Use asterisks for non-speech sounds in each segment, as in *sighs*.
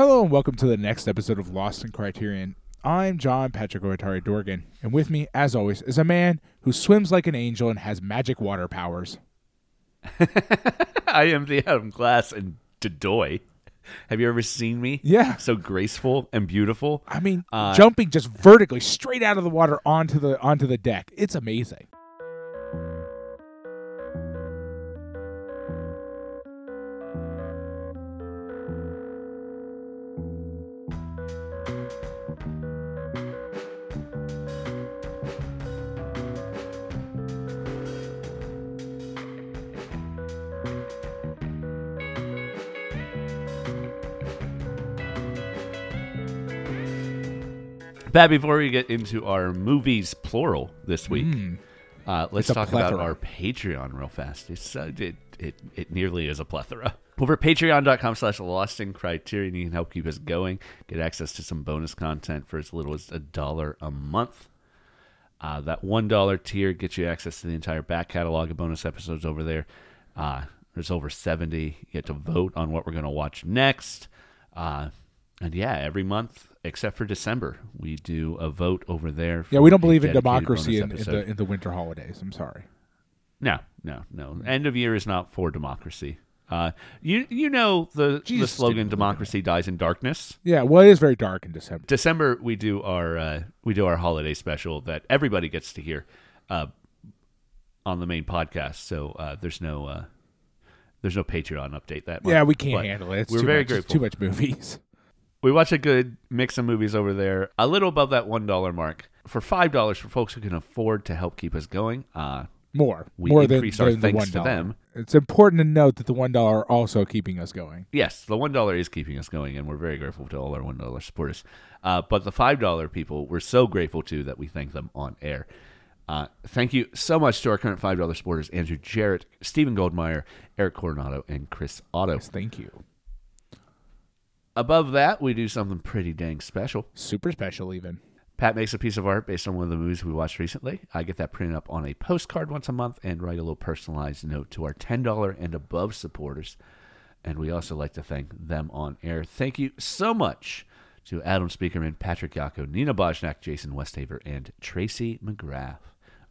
Hello and welcome to the next episode of Lost in Criterion. I'm John Patrick Oatari Dorgan, and with me, as always, is a man who swims like an angel and has magic water powers. *laughs* I am the Adam Glass and Dodoy. Have you ever seen me? Yeah. So graceful and beautiful. I mean, Uh, jumping just vertically straight out of the water onto the onto the deck. It's amazing. Pat, before we get into our movies plural this week, uh, let's talk about our Patreon real fast. It's uh, it, it it nearly is a plethora. Over at patreon.com slash lost in criterion, you can help keep us going, get access to some bonus content for as little as a dollar a month. Uh, that one dollar tier gets you access to the entire back catalog of bonus episodes over there. Uh, there's over seventy. You get to vote on what we're going to watch next. Uh, and yeah, every month except for December, we do a vote over there. Yeah, we don't believe in democracy in, in the in the winter holidays. I'm sorry. No, no, no. End of year is not for democracy. Uh, you you know the the slogan didn't believe in "Democracy dies in darkness." Yeah, well, it is very dark in December. December we do our uh, we do our holiday special that everybody gets to hear uh, on the main podcast. So uh, there's no uh, there's no Patreon update that. Month, Yeah, we can't handle it. It's we're too very much, grateful. Too much movies. We watch a good mix of movies over there, a little above that one dollar mark. For five dollars, for folks who can afford to help keep us going, uh, More, We more increase than, our than the one to them. It's important to note that the one dollar are also keeping us going. Yes, the one dollar is keeping us going, and we're very grateful to all our one dollar supporters. Uh, but the five dollar people, we're so grateful to that we thank them on air. Uh, thank you so much to our current five dollar supporters: Andrew Jarrett, Stephen Goldmeyer, Eric Coronado, and Chris Otto. Yes, thank you. Above that, we do something pretty dang special. Super special, even. Pat makes a piece of art based on one of the movies we watched recently. I get that printed up on a postcard once a month and write a little personalized note to our $10 and above supporters. And we also like to thank them on air. Thank you so much to Adam Speakerman, Patrick Yako, Nina Bojnak, Jason Westhaver, and Tracy McGrath,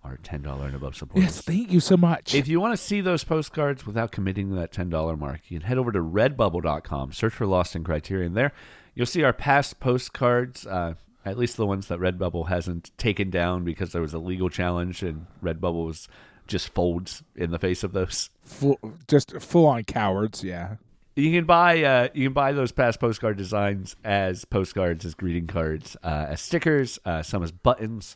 our $10 and above supporters. Yes, thank you so much. If you want to see those postcards without committing to that $10 mark, you can head over to redbubble.com, search for Lost in Criterion there. You'll see our past postcards, uh, at least the ones that Redbubble hasn't taken down because there was a legal challenge and Redbubble was just folds in the face of those. full, just full on cowards. Yeah. You can buy uh, you can buy those past postcard designs as postcards, as greeting cards, uh, as stickers, uh, some as buttons,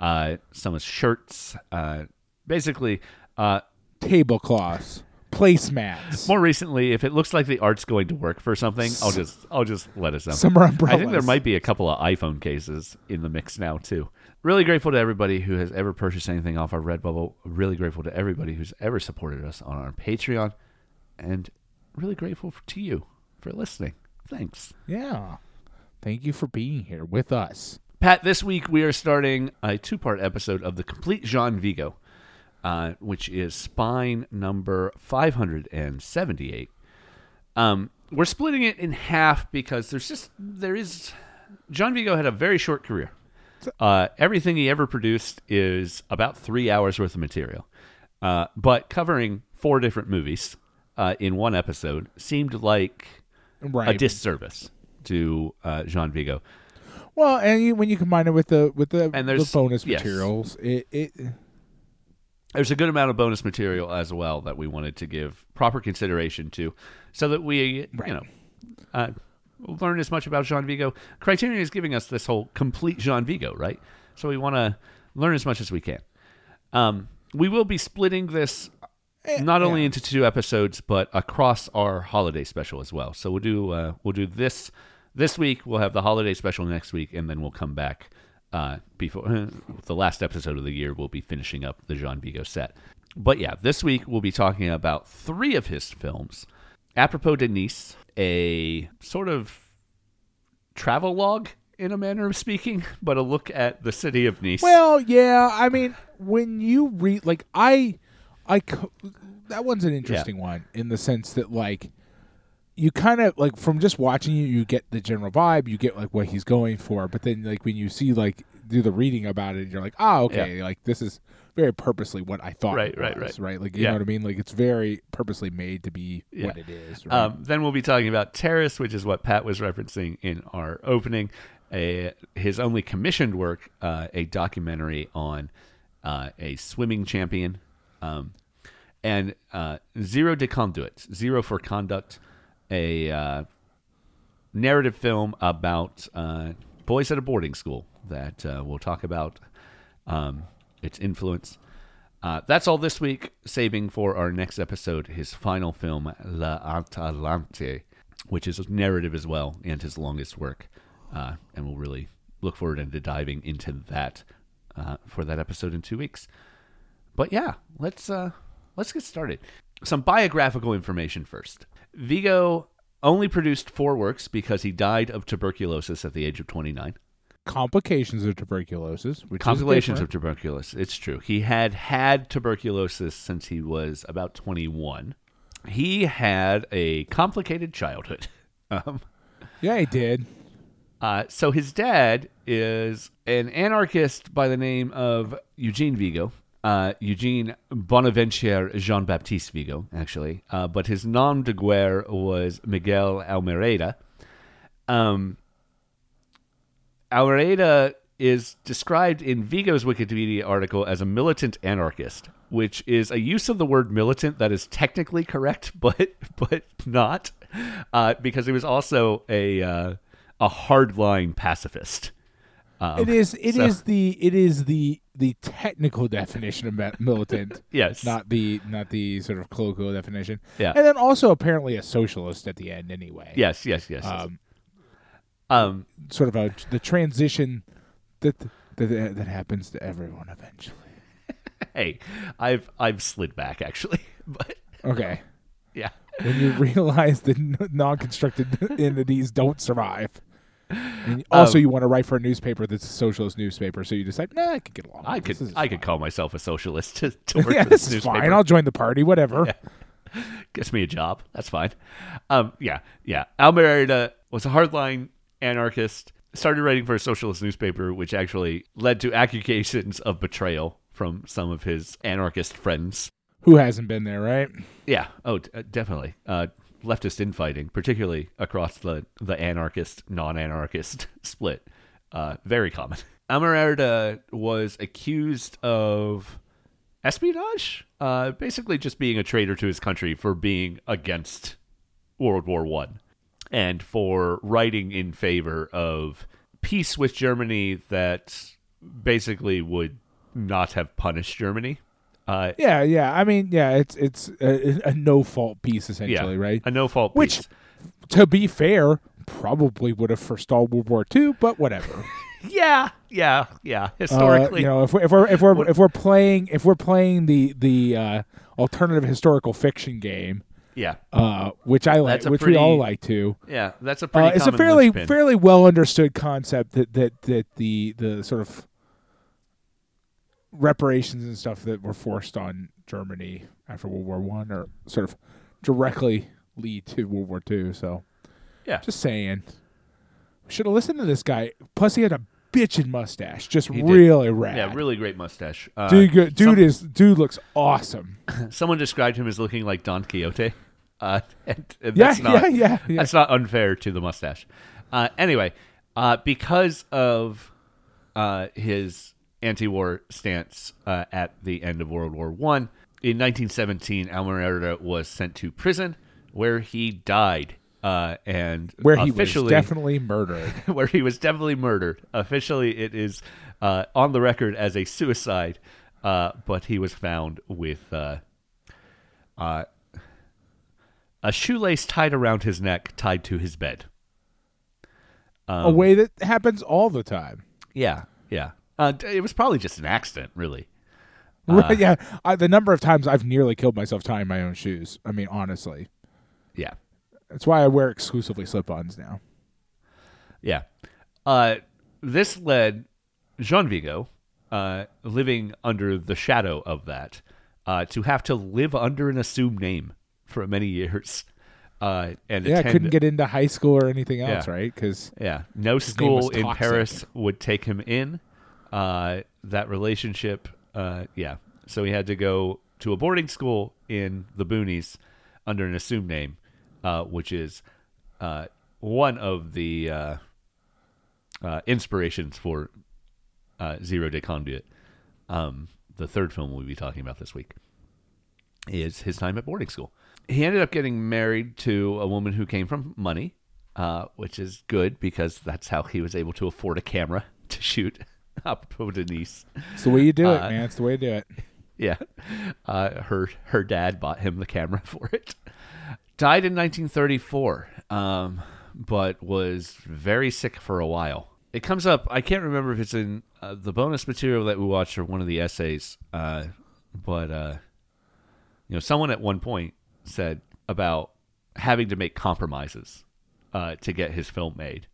uh, some as shirts. Uh, basically, uh, Tablecloths, placemats, More recently, if it looks like the art's going to work for something, I'll just I'll just let us know. Summer I think there might be a couple of iPhone cases in the mix now too. Really grateful to everybody who has ever purchased anything off our Redbubble. Really grateful to everybody who's ever supported us on our Patreon, and really grateful to you for listening. Thanks. Yeah. Thank you for being here with us. Pat, this week we are starting a two part episode of the complete Jean Vigo, uh, which is spine number 578. Um, we're splitting it in half because there's just, there is, John Vigo had a very short career. Uh, everything he ever produced is about three hours worth of material. Uh, but covering four different movies uh, in one episode seemed like Right. a disservice to uh, Jean Vigo. Well, and you, when you combine it with the with the, And there's, the bonus yes. materials, it, it there's a good amount of bonus material as well that we wanted to give proper consideration to, so that we, Right. you know, uh, learn as much about Jean Vigo. Criterion is giving us this whole complete Jean Vigo, right? So we want to learn as much as we can. Um, we will be splitting this not only yeah. into two episodes, but across our holiday special as well. So we'll do uh, we'll do this this week. We'll have the holiday special next week, and then we'll come back uh, before *laughs* the last episode of the year. We'll be finishing up the Jean Vigo set. But yeah, this week we'll be talking about three of his films. À propos de Nice, a sort of travel log in a manner of speaking, *laughs* but a look at the city of Nice. Well, yeah. I mean, when you read, like, I, I, co- that one's an interesting one in the sense that, like, you kind of like from just watching you, you get the general vibe, you get like what he's going for, but then like when you see like do the reading about it, you're like, ah, okay, like this is very purposely what I thought. Right, it right, was, right. right. Like you Yeah. know what I mean? Like it's very purposely made to be Yeah. what it is. Right? Um, then we'll be talking about Taris, which is what Pat was referencing in our opening. A, his only commissioned work, uh, a documentary on uh, a swimming champion, um, and uh, Zéro de conduite, Zero for Conduct, a uh, narrative film about uh, boys at a boarding school that uh, we'll talk about um, its influence. Uh, that's all this week, saving for our next episode his final film, L'Atalante, which is narrative as well and his longest work. Uh, and we'll really look forward into diving into that uh, for that episode in two weeks. But yeah, let's let's get started. Some biographical information first. Vigo only produced four works because he died of tuberculosis at the age of 29. Complications of tuberculosis, which Compilations is of tuberculosis. It's true. He had had tuberculosis since he was about 21. He had a complicated childhood. *laughs* Um, yeah, he did. uh, so his dad is an anarchist by the name of Eugene Vigo. Uh, Eugene Bonaventure Jean Baptiste Vigo, actually. Uh, but his nom de guerre was Miguel Almereyda. Um, Almereyda is described in Vigo's Wikipedia article as a militant anarchist, which is a use of the word militant that is technically correct, *laughs* but but not, uh, because he was also a uh, a hardline pacifist. Um, It is. It is so- the. It is the the technical definition of militant. *laughs* Yes. Not the not the sort of colloquial definition. Yeah. And then also apparently a socialist at the end anyway. Yes, yes, yes. Um, Um, sort of a the transition that that that happens to everyone eventually. *laughs* hey, I've I've slid back actually, *laughs* but Okay. yeah, when you realize that non-constructed entities don't survive. And also, Um, you want to write for a newspaper that's a socialist newspaper, so you decide, nah, I could get along. I could this. This is I could call myself a socialist *laughs* to, to *laughs* work yeah, for this this is newspaper. fine. I'll join the party. Whatever. *laughs* Gets me a job. That's fine. Um, yeah, yeah. Almereyda was a hardline anarchist. Started writing for a socialist newspaper, which actually led to accusations of betrayal from some of his anarchist friends. Who hasn't been there, right? Yeah. Oh, d- uh, definitely. Uh, leftist infighting, particularly across the the anarchist non-anarchist *laughs* split, uh, very common. *laughs* Almereyda was accused of espionage, uh, basically just being a traitor to his country for being against World War One, and for writing in favor of peace with Germany that basically would not have punished Germany. Uh, Yeah, yeah. I mean, yeah, it's it's a, a no-fault piece essentially, yeah, right? A no fault piece. Which-. To be fair, probably would have forestalled World War II, but whatever. *laughs* Yeah, yeah, yeah. Uh, Historically, you know, if we're if we're if we're if we're playing if we're playing the the uh, alternative historical fiction game, yeah, uh, which I like, which we all like to. yeah. That's a pretty. Uh, it's a fairly fairly well understood concept that that that the the sort of reparations and stuff that were forced on Germany after World War One are sort of directly lead to World War Two. So Yeah. just saying, should have listened to this guy. Plus, he had a bitchin' mustache, just He did. really rad. Yeah, really great mustache. Uh, Dude, good, dude some- is dude looks awesome. *laughs* someone described him as looking like Don Quixote. Uh, *laughs* and, and Yeah, that's not, yeah, yeah, yeah. That's not unfair to the mustache. Uh, anyway, uh, because of uh, his anti-war stance uh, at the end of World War One, in 1917, Almereyda was sent to prison, where he died. Uh, and Where he was definitely murdered. *laughs* where he was definitely murdered. Officially, it is uh, on the record as a suicide, uh, but he was found with uh, uh, a shoelace tied around his neck, tied to his bed. a way that happens all the time. Yeah, yeah. Uh, it was probably just an accident, really. Right, yeah, I, the number of times I've nearly killed myself tying my own shoes. I mean, honestly, Yeah, that's why I wear exclusively slip-ons now. yeah. Uh, this led Jean Vigo, uh, living under the shadow of that, uh, to have to live under an assumed name for many years. uh, and Yeah, attend, couldn't get into high school or anything else, Yeah. right? Because Yeah, no school in. Paris would take him in. Uh, that relationship, uh, yeah. So he had to go to a boarding school in the boonies under an assumed name, uh, which is uh, one of the uh, uh, inspirations for Zéro de conduite. Um, the third film we'll be talking about this week is his time at boarding school. He ended up getting married to a woman who came from money, which is good because that's how he was able to afford a camera *laughs* to shoot *laughs* À propos de Nice. it's the way you do it, Uh, man. It's the way you do it. *laughs* Yeah, uh, her her dad bought him the camera *laughs* for it. Died in 1934, um, but was very sick for a while. It comes up. I can't remember if it's in uh, the bonus material that we watched or one of the essays, uh, but uh, you know, someone at one point said about having to make compromises uh, to get his film made.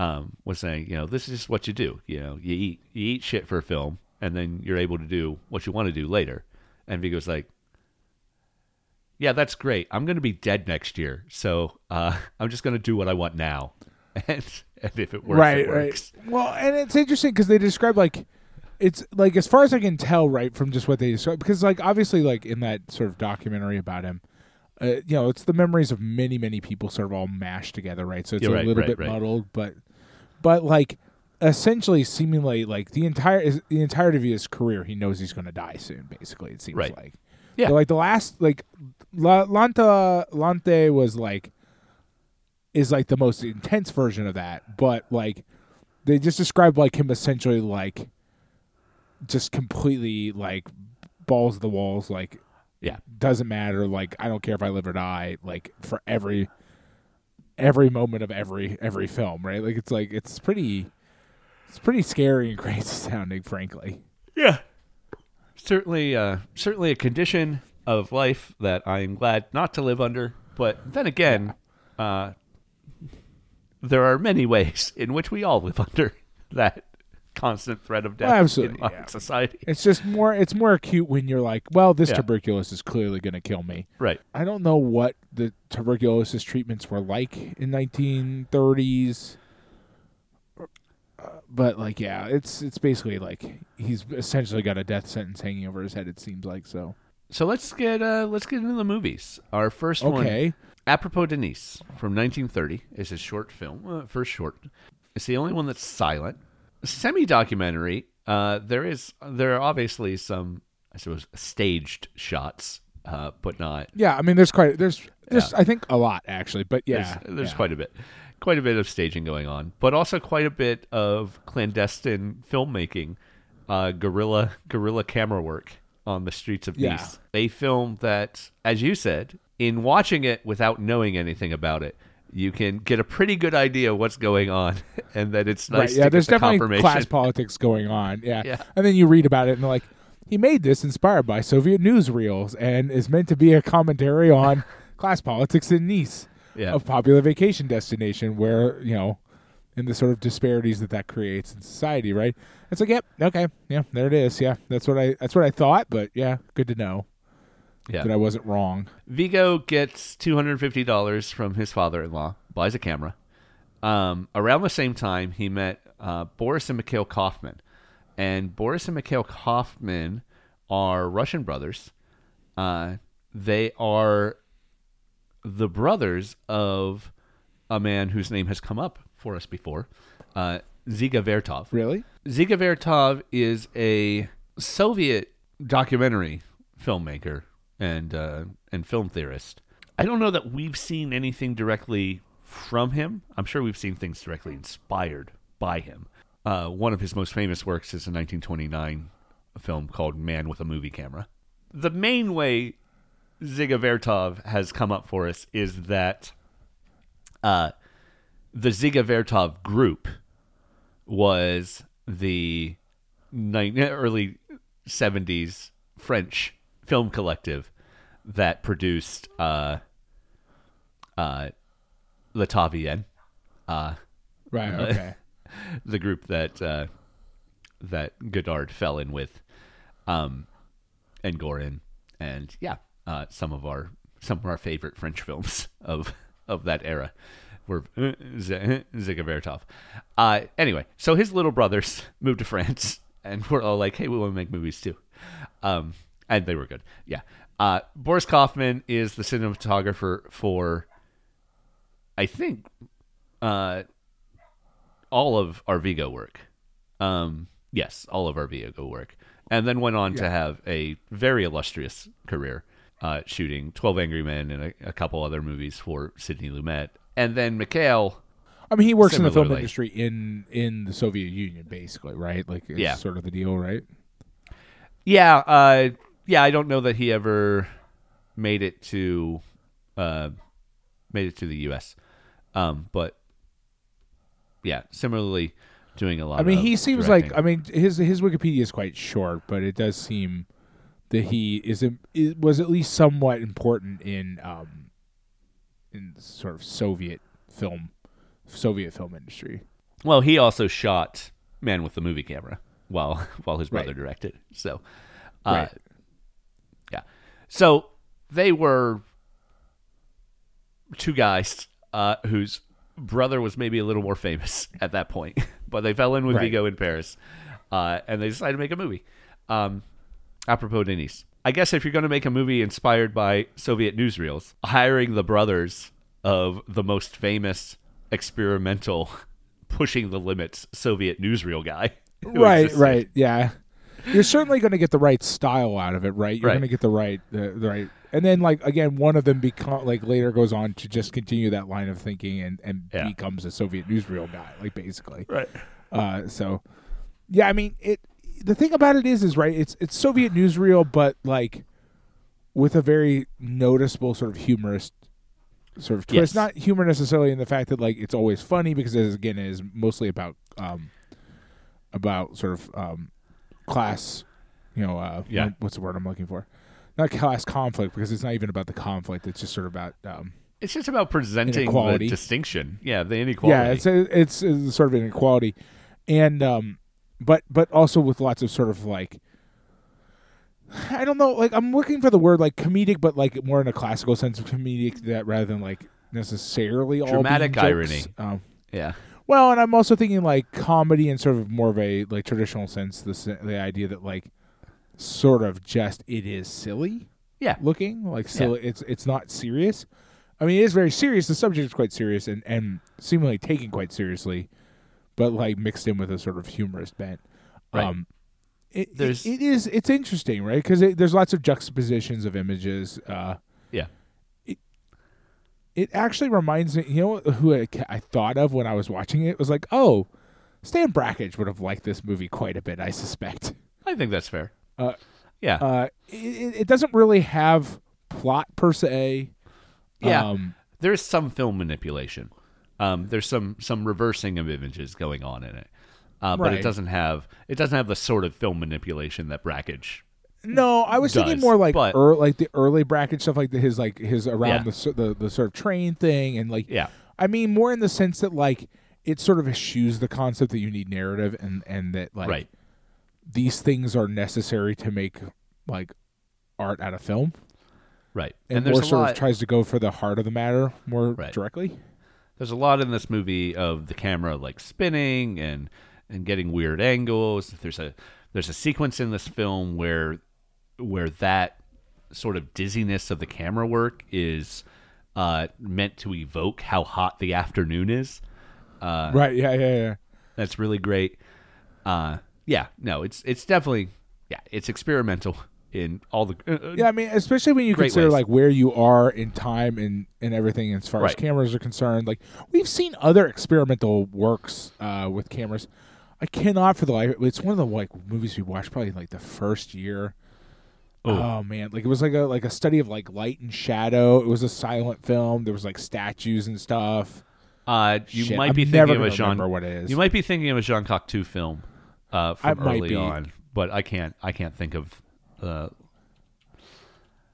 Um, was saying, you know, this is just what you do. You know, you eat you eat shit for a film, and then you're able to do what you want to do later. And Vigo's like, yeah, that's great. I'm going to be dead next year, so uh, *laughs* I'm just going to do what I want now, *laughs* and, and if it works, right, it works. right. Well, and it's interesting because they describe like it's like as far as I can tell, right, from just what they describe, because like obviously, like in that sort of documentary about him, uh, you know, it's the memories of many, many people sort of all mashed together, right? So it's Yeah, a right, little right, bit right. muddled, but but like essentially, seemingly like the entire is the entirety of his career, he knows he's going to die soon. Basically, it seems Right. like. Yeah. So, like the last like La, Lanta Lante was like is like the most intense version of that, but like they just describe like him essentially like just completely like balls to the walls like Yeah, doesn't matter like I don't care if I live or die like for every every moment of every every film right like it's like it's pretty it's pretty scary and *laughs* crazy sounding frankly yeah. Certainly, uh, certainly a condition of life that I'm glad not to live under. But then again, uh, there are many ways in which we all live *laughs* under that constant threat of death Well, absolutely, in yeah. society. it's just more it's more acute when you're like well this Yeah. tuberculosis is clearly going to kill me Right. I don't know what the tuberculosis treatments were like in 1930s, uh, but like, yeah, it's it's basically like he's essentially got a death sentence hanging over his head. It seems like so. So let's get uh, let's get into the movies. Our first one, Okay, À propos de Nice from 1930, is his short film. Uh, first short. It's the only one that's silent. Semi documentary. Uh, there is there are obviously some I suppose staged shots, uh, but not. yeah, I mean, there's quite there's there's I think a lot actually, but yeah, There's, there's yeah. quite a bit, quite a bit of staging going on, but also quite a bit of clandestine filmmaking, uh, guerrilla guerrilla camera work on the streets of Yeah. Nice. A film that, as you said, in watching it without knowing anything about it, you can get a pretty good idea what's going on, *laughs* and that it's nice right. to Yeah, there's the definitely confirmation. class politics going on. Yeah. Yeah. and then you read about it and they're like. He made this inspired by Soviet newsreels and is meant to be a commentary on *laughs* class politics in Nice. yeah, a popular vacation destination where you know and the sort of disparities that that creates in society right it's like yep okay yeah there it is yeah that's what i that's what i thought but yeah good to know yeah. that i wasn't wrong Vigo gets two hundred fifty dollars from his father-in-law, buys a camera. Um, around the same time, he met uh, Boris and Mikhail Kaufman, and Boris and Mikhail Kaufman are Russian brothers. Uh, they are the brothers of a man whose name has come up for us before, uh, Dziga Vertov. really Dziga Vertov is a Soviet documentary filmmaker and uh, and film theorist. I don't know that we've seen anything directly from him. I'm sure we've seen things directly inspired by him. Uh, one of his most famous works is a 1929 film called Man with a Movie Camera. The main way Dziga Vertov has come up for us is that uh, the Dziga Vertov group was the ni- early 70s French film collective that produced uh, uh, Tout va bien, uh, right *laughs* okay the group that uh, that Godard fell in with, um, and Gorin, and yeah, uh, some of our some of our favorite French films *laughs* of of that era were uh, Z- *laughs* Dziga Vertov. Uh, anyway, so his little brothers moved to France, and we're all like, "Hey, we want to make movies too," um, and they were good. Yeah, uh, Boris Kaufman is the cinematographer for, I think, uh, all of our Vigo work. Um, yes, all of our Vigo work, and then went on to have a very illustrious career, uh, shooting Twelve Angry Men and a, a couple other movies for Sidney Lumet, and then Mikhail. I mean, he works in the film industry in in the Soviet Union, basically, right? Like, it's Yeah. sort of the deal, right? Yeah, uh, yeah. I don't know that he ever made it to, uh, made it to the U.S. Um, but yeah, similarly doing a lot. I mean, he seems directing. like I mean his his Wikipedia is quite short, but it does seem that he is was at least somewhat important in um in sort of Soviet film Soviet film industry. Well, he also shot Man with the Movie Camera while *laughs* while his brother Right. directed. So, uh, Right. So they were two guys uh, whose brother was maybe a little more famous *laughs* at that point, but they fell in with Right. Vigo in Paris, uh, and they decided to make a movie. Um, À propos de Nice, I guess if you're going to make a movie inspired by Soviet newsreels, hiring the brothers of the most famous experimental, *laughs* pushing the limits Soviet newsreel guy. *laughs* Right, existed. right, yeah. You're certainly going to get the right style out of it, right? You're Right. going to get the right, the, the right, and then like again, one of them become like later goes on to just continue that line of thinking and and Yeah. becomes a Soviet newsreel guy, like basically. Right. Uh, so, yeah, I mean, it. The thing about it is, is right. It's it's Soviet newsreel, but like with a very noticeable sort of humorous sort of twist. Yes. Not humor necessarily in the fact that like it's always funny because it is, again it is mostly about um about sort of um class. You know, uh, Yeah. what- what's the word I'm looking for? Not class conflict because it's not even about the conflict. It's just sort of about um, It's just about presenting the Inequality. distinction. Yeah, the inequality. Yeah, it's a, it's it's sort of inequality, and um, but but also with lots of sort of like, I don't know, like I'm looking for the word like comedic, but like more in a classical sense of comedic that rather than like necessarily all being Dramatic irony. Um, yeah. Well, and I'm also thinking like comedy in sort of more of a like traditional sense. The the idea that like sort of just it is silly Yeah. looking like silly. It's it's not serious. I mean, it is very serious. The subject is quite serious and and seemingly taken quite seriously, but like mixed in with a sort of humorous bent. Right. Um, it, There's- it, it is it's interesting, right? Because there's lots of juxtapositions of images. Uh, Yeah. It actually reminds me. You know who I, I thought of when I was watching it? It was like, oh, Stan Brakhage would have liked this movie quite a bit. I suspect. I think that's fair. Uh, Yeah. uh, it, it doesn't really have plot per se. Yeah. Um, there's some film manipulation. Um, there's some some reversing of images going on in it, uh, but it doesn't have it doesn't have the sort of film manipulation that Brakhage. No, I was thinking more like but- like the early Brakhage stuff, like the, his like his around Yeah. the, the the sort of train thing, and like Yeah, I mean more in the sense that like it sort of eschews the concept that you need narrative and and that like right. these things are necessary to make like art out of film, Right. and, And, there's more a sort lot. of tries to go for the heart of the matter more Right. directly. there's a lot in this movie of the camera like spinning and and getting weird angles. There's a there's a sequence in this film where where that sort of dizziness of the camera work is uh, meant to evoke how hot the afternoon is. Uh, right? Yeah, yeah, yeah. That's really great. Uh, yeah, no, it's it's definitely yeah, it's experimental in all the uh, uh, Yeah, I mean, especially when you consider ways. like where you are in time and and everything as far as cameras are concerned. Like we've seen other experimental works uh, with cameras. I cannot for the life. It's one of the like movies we watched probably like the first year. Oh. Oh. man, like it was like a like a study of like light and shadow. It was a silent film. There was like statues and stuff. Uh, you Shit, might I'm be never thinking of a Jean. what it is. You might be thinking of a Jean Cocteau film uh, I from might early on, but I can't. I can't think of. Uh,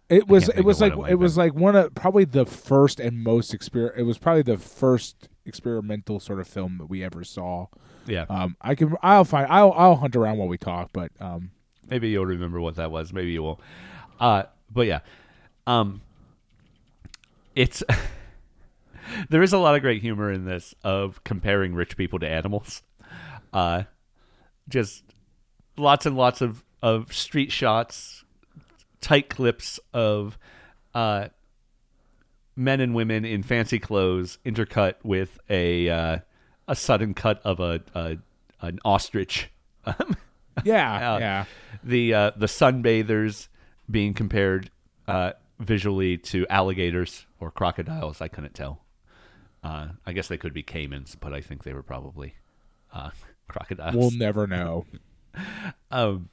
It was it was like it it was like one of probably the first and most exper. It was probably the first experimental sort of film that we ever saw. yeah, Um, I can I'll find I'll I'll hunt around while we talk, but um, maybe you'll remember what that was. Maybe you won't. Uh, but yeah, um, it's *laughs* there is a lot of great humor in this of comparing rich people to animals. Uh, just lots and lots of of street shots, tight clips of uh, men and women in fancy clothes, intercut with a uh, a sudden cut of a, a an ostrich. *laughs* Yeah, *laughs* Uh, yeah. the uh, the sunbathers being compared uh, visually to alligators or crocodiles. I couldn't tell. Uh, I guess they could be caimans, but I think they were probably uh, *laughs* crocodiles. We'll never know. *laughs* um,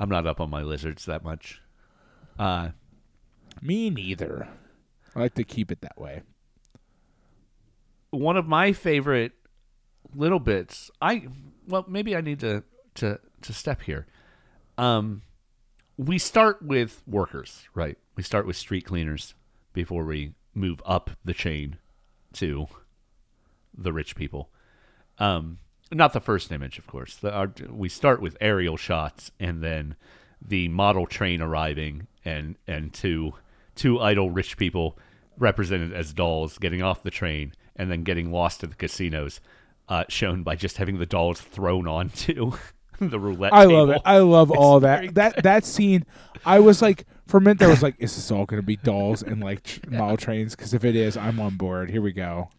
I'm not up on my lizards that much. Uh, Me neither. I like to keep it that way. one of my favorite little bits. I well maybe i need to to to step here. Um we start with workers right? We start with street cleaners before we move up the chain to the rich people. Um not the first image of course. The, our, we start with aerial shots and then the model train arriving and and two two idle rich people represented as dolls getting off the train and then getting lost at the casinos uh, shown by just having the dolls thrown onto *laughs* the roulette I table. love it. I love all that. That that scene. I was like, for a minute, I was like, is this all going to be dolls and like tr- *laughs* model trains? Because if it is, I'm on board. Here we go.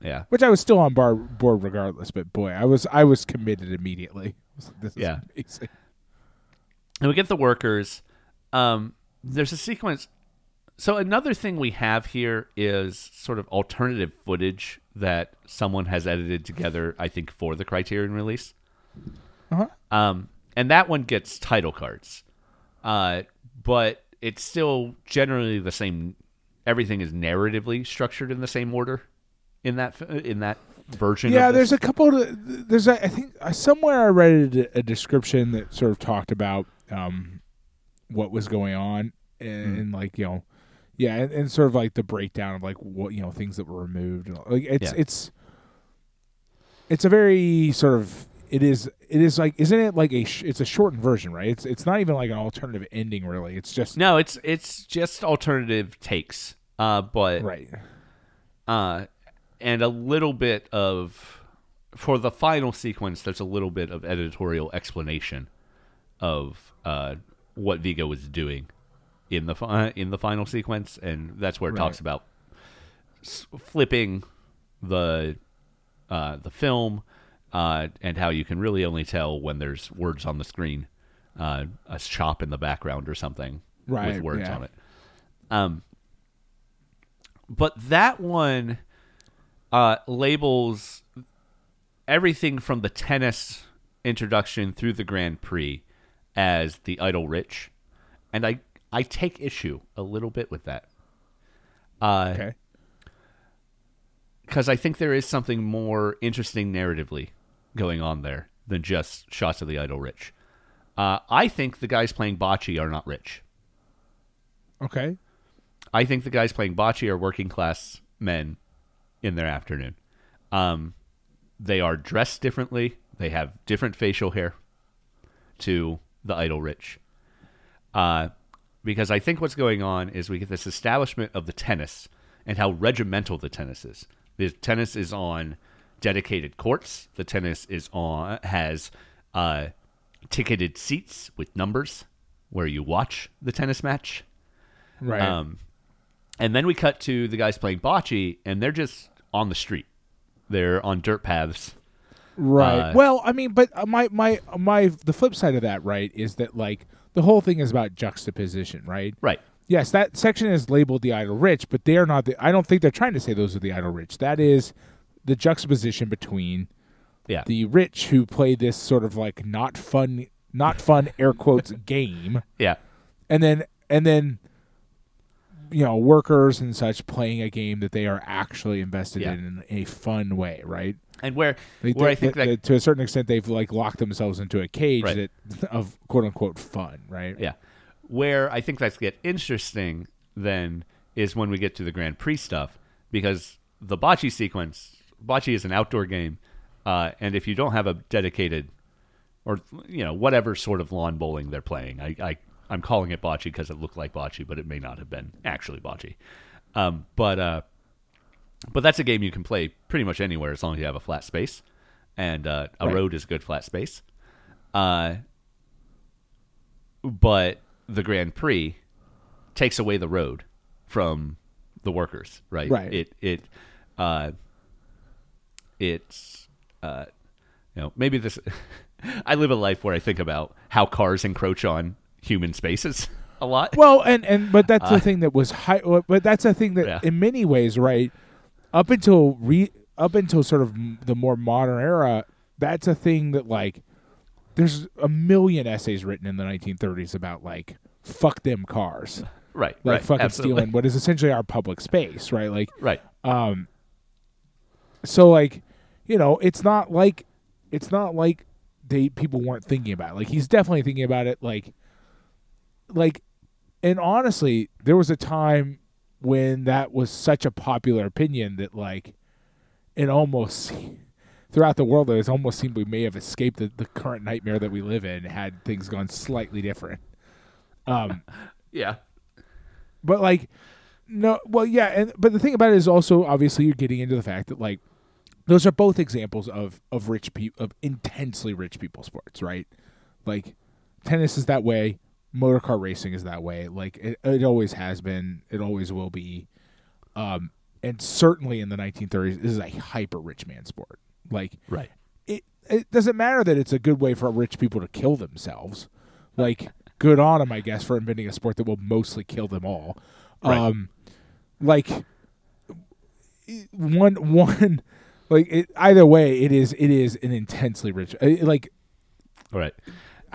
yeah Which I was still on bar- board regardless. But boy, I was I was committed immediately. *laughs* Was like, this is Yeah. amazing. and we get the workers. Um, there's a sequence. So another thing we have here is sort of alternative footage that someone has edited together. I think for the Criterion release. Uh-huh. Um, and that one gets title cards, uh, but it's still generally the same. Everything is narratively structured in the same order in that in that version. Yeah, there's a couple. Of, there's a, I think uh, somewhere I read a, a description that sort of talked about um, what was going on and, and like you know, yeah, and, and sort of like the breakdown of like what you know things that were removed. And, like it's Yeah. it's it's a very sort of it is it is like isn't it like a sh- it's a shortened version right? It's it's not even like an alternative ending really. It's just no, it's it's just alternative takes, uh, but right. uh, and a little bit of for the final sequence. There's a little bit of editorial explanation of uh, what Vigo was doing in the fi- in the final sequence, and that's where it talks about s- flipping the uh, the film uh, and how you can really only tell when there's words on the screen, uh, a shop in the background or something Right, with words yeah. on it. Um, but that one uh, labels everything from the tennis introduction through the Grand Prix as the idle rich, and I I take issue a little bit with that. Uh, Okay. because I think there is something more interesting narratively going on there than just shots of the idle rich. Uh, I think the guys playing bocce are not rich. Okay. I think the guys playing bocce are working class men in their afternoon. Um, they are dressed differently. They have different facial hair to the idle rich. Uh, because I think what's going on is we get this establishment of the tennis and how regimental the tennis is. The tennis is on dedicated courts. The tennis is on has uh, ticketed seats with numbers where you watch the tennis match. Right. Um, and then we cut to the guys playing bocce, and they're just on the street. They're on dirt paths. Right. Uh, well, I mean, but uh, my my my the flip side of that, right, is that like the whole thing is about juxtaposition, right? Right. Yes, that section is labeled the idle rich, but they are not the I don't think they're trying to say those are the idle rich. That is the juxtaposition between Yeah. the rich who play this sort of like not fun not fun air quotes *laughs* game yeah. and then and then you know workers and such playing a game that they are actually invested Yeah. in in a fun way, right? And where They, where I think they- that to a certain extent they've like locked themselves into a cage Right. that of quote unquote fun, right? yeah, where I think that's get interesting then is when we get to the Grand Prix stuff because the bocce sequence, bocce is an outdoor game, uh, and if you don't have a dedicated or you know whatever sort of lawn bowling they're playing, I I, I'm calling it bocce because it looked like bocce, but it may not have been actually bocce. Um, but uh, but that's a game you can play pretty much anywhere as long as you have a flat space, and uh, a Right. road is a good flat space. Uh, but the Grand Prix takes away the road from the workers, right? Right. It it uh, it's uh, you know maybe this. *laughs* I live a life where I think about how cars encroach on human spaces *laughs* a lot. Well, and and but that's the thing that was high. But that's the thing that, Yeah. in many ways, right up until re up until sort of the more modern era, that's a thing that like there's a million essays written in the 1930s about like fuck them cars, *laughs* right. like right. fucking absolutely. stealing what is essentially our public space, right? Like Right. Um. So like you know it's not like it's not like they people weren't thinking about it. like he's definitely thinking about it like like and honestly there was a time when that was such a popular opinion that like it almost *laughs* throughout the world it almost seemed we may have escaped the, the current nightmare that we live in had things gone slightly different. Um *laughs* Yeah. but like no well yeah and but the thing about it is also obviously you're getting into the fact that like those are both examples of of rich people of intensely rich people sports right? Like tennis is that way motor car racing is that way like it, it always has been it always will be um and certainly in the 1930s this is a hyper rich man sport like Right. it it doesn't matter that it's a good way for rich people to kill themselves. Like good on them, I guess, for inventing a sport that will mostly kill them all. Right. Um, like one one like it, either way, it is it is an intensely rich. uh, Like All right.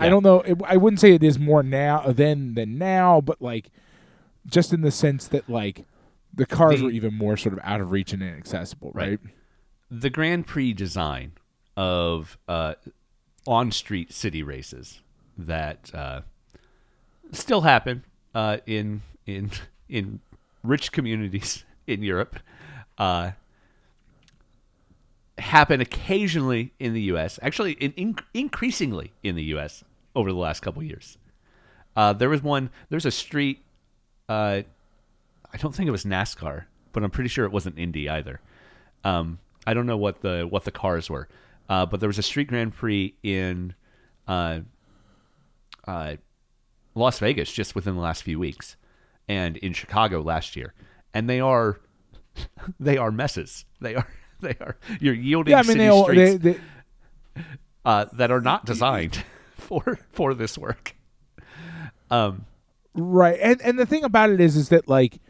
I don't know. It, I wouldn't say it is more now then than now, but like just in the sense that like the cars The- were even more sort of out of reach and inaccessible, right? Right. the Grand Prix design of uh, on street city races that uh, still happen uh, in in in rich communities *laughs* in Europe uh, happen occasionally in the U.S. Actually, in, in, increasingly in the U.S. over the last couple years. Uh, there was one. There's a street. Uh, I don't think it was NASCAR, but I'm pretty sure it wasn't Indy either. Um, I don't know what the what the cars were, uh, but there was a street Grand Prix in uh, uh, Las Vegas just within the last few weeks, and in Chicago last year, and they are *laughs* they are messes. They are *laughs* they are you're yielding Yeah, I mean city they all streets they, they uh, that are not designed *laughs* for *laughs* for this work. Um, Right. And and the thing about it is is that like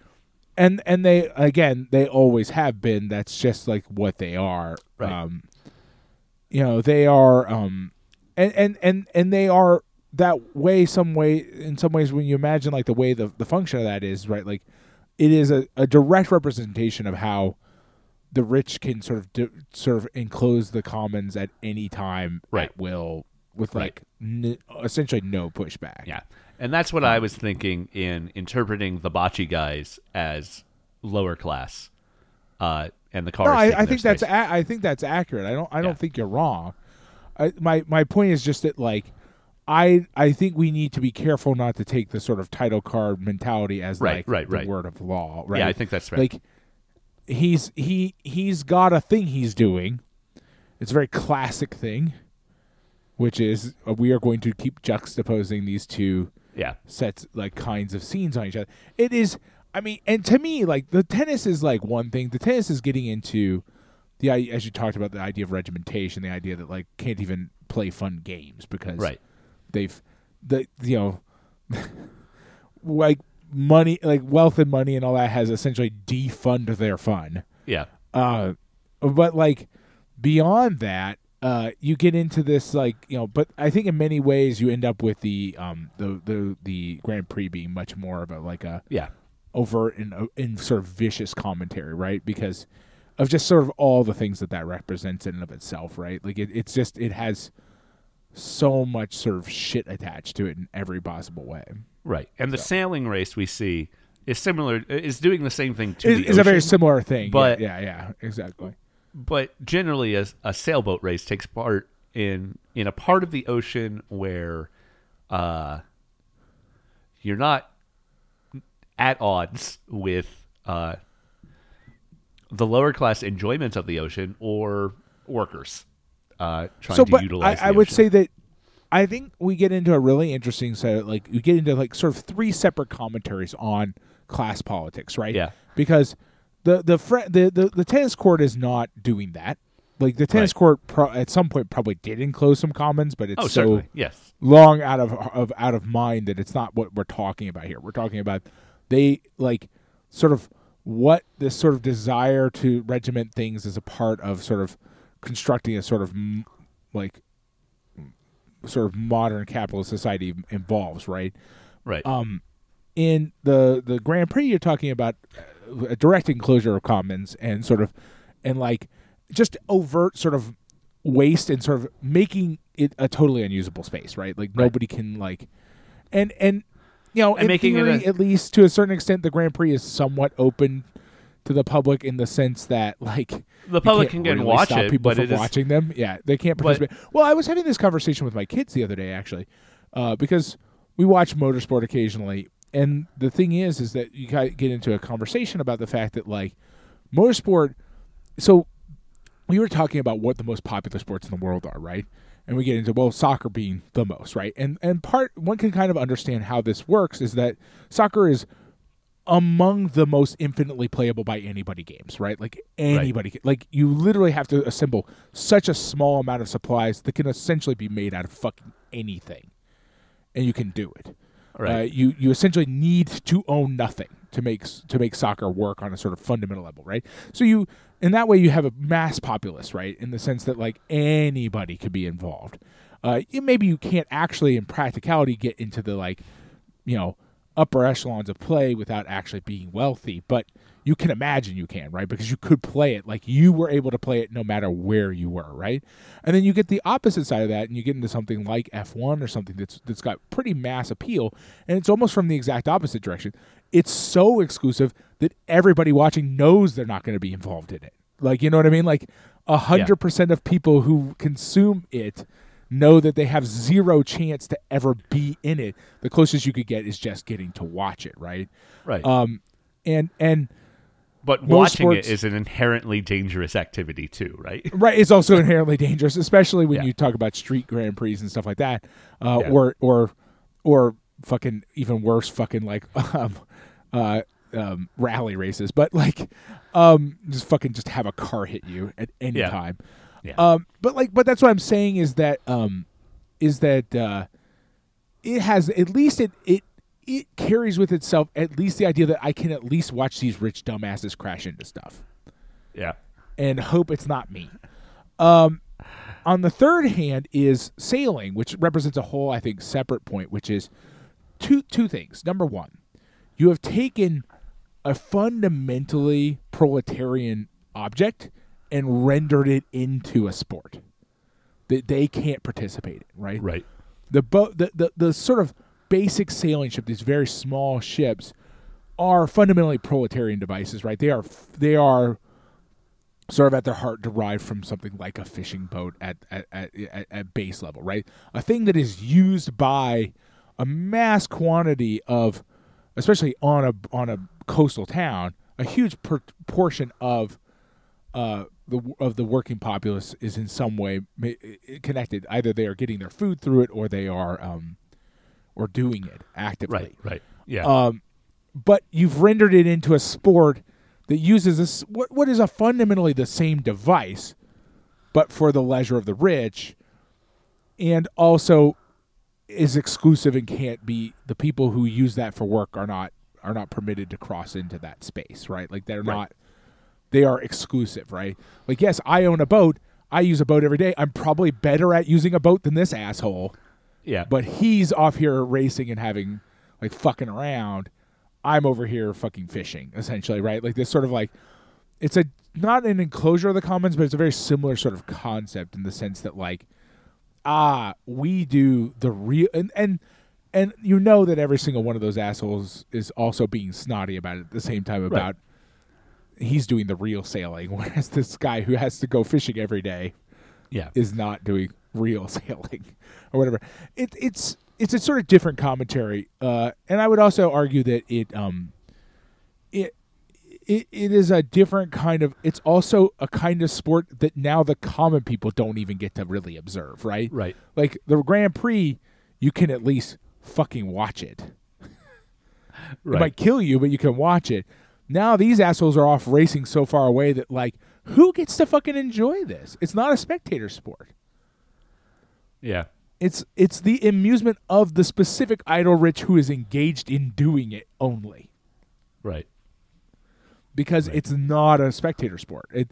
and and they again, they always have been. That's just like what they are. Right. Um you know, they are um and and and and they are that way some way in some ways when you imagine like the way the the function of that is, right? Like it is a, a direct representation of how the rich can sort of do, sort of enclose the commons at any time Right. at will with Right. like n- essentially no pushback. Yeah. And that's what I was thinking in interpreting the bocce guys as lower class. Uh, and the cars. No, I, I think that's a- I think that's accurate. I don't I don't think you're wrong. I, my my point is just that like I I think we need to be careful not to take the sort of title card mentality as Right, like right, the right. word of law. Right. Yeah, I think that's right. Like he's he he's got a thing he's doing. It's a very classic thing, which is uh, we are going to keep juxtaposing these two yeah. sets like kinds of scenes on each other. It is I mean and to me like the tennis is like one thing. The tennis is getting into the i- as you talked about the idea of regimentation, the idea that like can't even play fun games because Right. they've the you know *laughs* like money like wealth and money and all that has essentially defund their fun. Yeah. Uh, but like beyond that, uh, you get into this like you know. But I think in many ways you end up with the um the the the Grand Prix being much more of a like a Yeah. overt and uh, in sort of vicious commentary, right? Because of just sort of all the things that that represents in and of itself, right? Like it, it's just it has so much sort of shit attached to it in every possible way. Right. And the sailing race we see is similar. Is doing the same thing to It- the it's a very similar thing, but- yeah, yeah, yeah, exactly. But generally a, a sailboat race takes part in in a part of the ocean where uh you're not at odds with uh, the lower class enjoyment of the ocean or workers uh, trying so, to utilize. I, I would say that I think we get into a really interesting set. Like we get into like sort of three separate commentaries on class politics, right? Yeah. Because the the fr- the, the the tennis court is not doing that. Like the tennis Right. court pro- at some point probably did enclose some commons, but it's Oh, so certainly. Yes. long out of of out of mind that it's not what we're talking about here. We're talking about they like sort of what this sort of desire to regiment things as a part of sort of constructing a sort of m- like sort of modern capitalist society involves, right? Right. Um, in the the Grand Prix, you're talking about a direct enclosure of commons and sort of and like just overt sort of waste and sort of making it a totally unusable space, right? Like Right. nobody can like and and you know And in making it a- at least to a certain extent, the Grand Prix is somewhat open to the public in the sense that like the public can't get and really watch stop it, people but from is watching them. Yeah, they can't But- participate. well, I was having this conversation with my kids the other day actually, uh, because we watch motorsport occasionally, and the thing is, is that you got get into a conversation about the fact that like motorsport. So we were talking about what the most popular sports in the world are, right? And we get into well, soccer being the most, right? And and part one can kind of understand how this works is that soccer is among the most infinitely playable by anybody games, right? Like anybody, can- like you literally have to assemble such a small amount of supplies that can essentially be made out of fucking anything, and you can do it. Right. Uh, you you essentially need to own nothing to make to make soccer work on a sort of fundamental level, right? So you in that way you have a mass populace, right? In the sense that like anybody could be involved. Uh, maybe you can't actually, in practicality, get into the like, you know, upper echelons of play without actually being wealthy, but you can imagine you can, right? Because you could play it like you were able to play it no matter where you were, right? And then you get the opposite side of that, and you get into something like F1 or something that's that's got pretty mass appeal, and it's almost from the exact opposite direction. It's so exclusive that everybody watching knows they're not going to be involved in it. Like you know what I mean? Like a hundred percent of people who consume it know that they have zero chance to ever be in it. The closest you could get is just getting to watch it, right? right. Um, and and but most watching it sports- is an inherently dangerous activity too, right? *laughs* right it's also inherently dangerous, especially when Yeah. you talk about street grand prix and stuff like that, uh, Yeah. or or or fucking even worse, fucking like *laughs* um, uh, um, rally races. But like, um, just fucking just have a car hit you at any Yeah. time. Yeah. Um, but like, but that's what I'm saying is that um, is that uh, it has at least it it it carries with itself at least the idea that I can at least watch these rich dumbasses crash into stuff yeah. and hope it's not me. Um, on the third hand is sailing, which represents a whole, I think, separate point, which is two two things. Number one, you have taken a fundamentally proletarian object and rendered it into a sport that they can't participate in, right? Right. the boat the, the the sort of basic sailing ship these very small ships are fundamentally proletarian devices right they are they are sort of at their heart derived from something like a fishing boat at at, at, at, base level right a thing that is used by a mass quantity of especially on a on a coastal town a huge per- portion of uh, the of the working populace is in some way ma- connected. Either they are getting their food through it, or they are um, or doing it actively. Right. Right. Yeah. Um, but you've rendered it into a sport that uses this what what is a fundamentally the same device, but for the leisure of the rich, and also is exclusive and can't be the people who use that for work are not are not permitted to cross into that space. Right. Like they're Right. not they are exclusive, right? Like, yes, I own a boat. I use a boat every day. I'm probably better at using a boat than this asshole, yeah. but he's off here racing and having like fucking around. I'm over here fucking fishing, essentially, right? Like this sort of like it's a not an enclosure of the commons, but it's a very similar sort of concept in the sense that like ah, we do the real and and and you know that every single one of those assholes is also being snotty about it at the same time about he's doing the real sailing, *laughs* whereas this guy who has to go fishing every day yeah. is not doing real *laughs* sailing or whatever. It, it's it's a sort of different commentary, uh, and I would also argue that it um it. It, it is a different kind of it's also a kind of sport that now the common people don't even get to really observe right Right. like the grand prix you can at least fucking watch it Right. it might kill you, but you can watch it. Now these assholes are off racing so far away that like who gets to fucking enjoy this? It's not a spectator sport. Yeah. It's it's the amusement of the specific idle rich who is engaged in doing it only. Right. Because it's not a spectator sport. It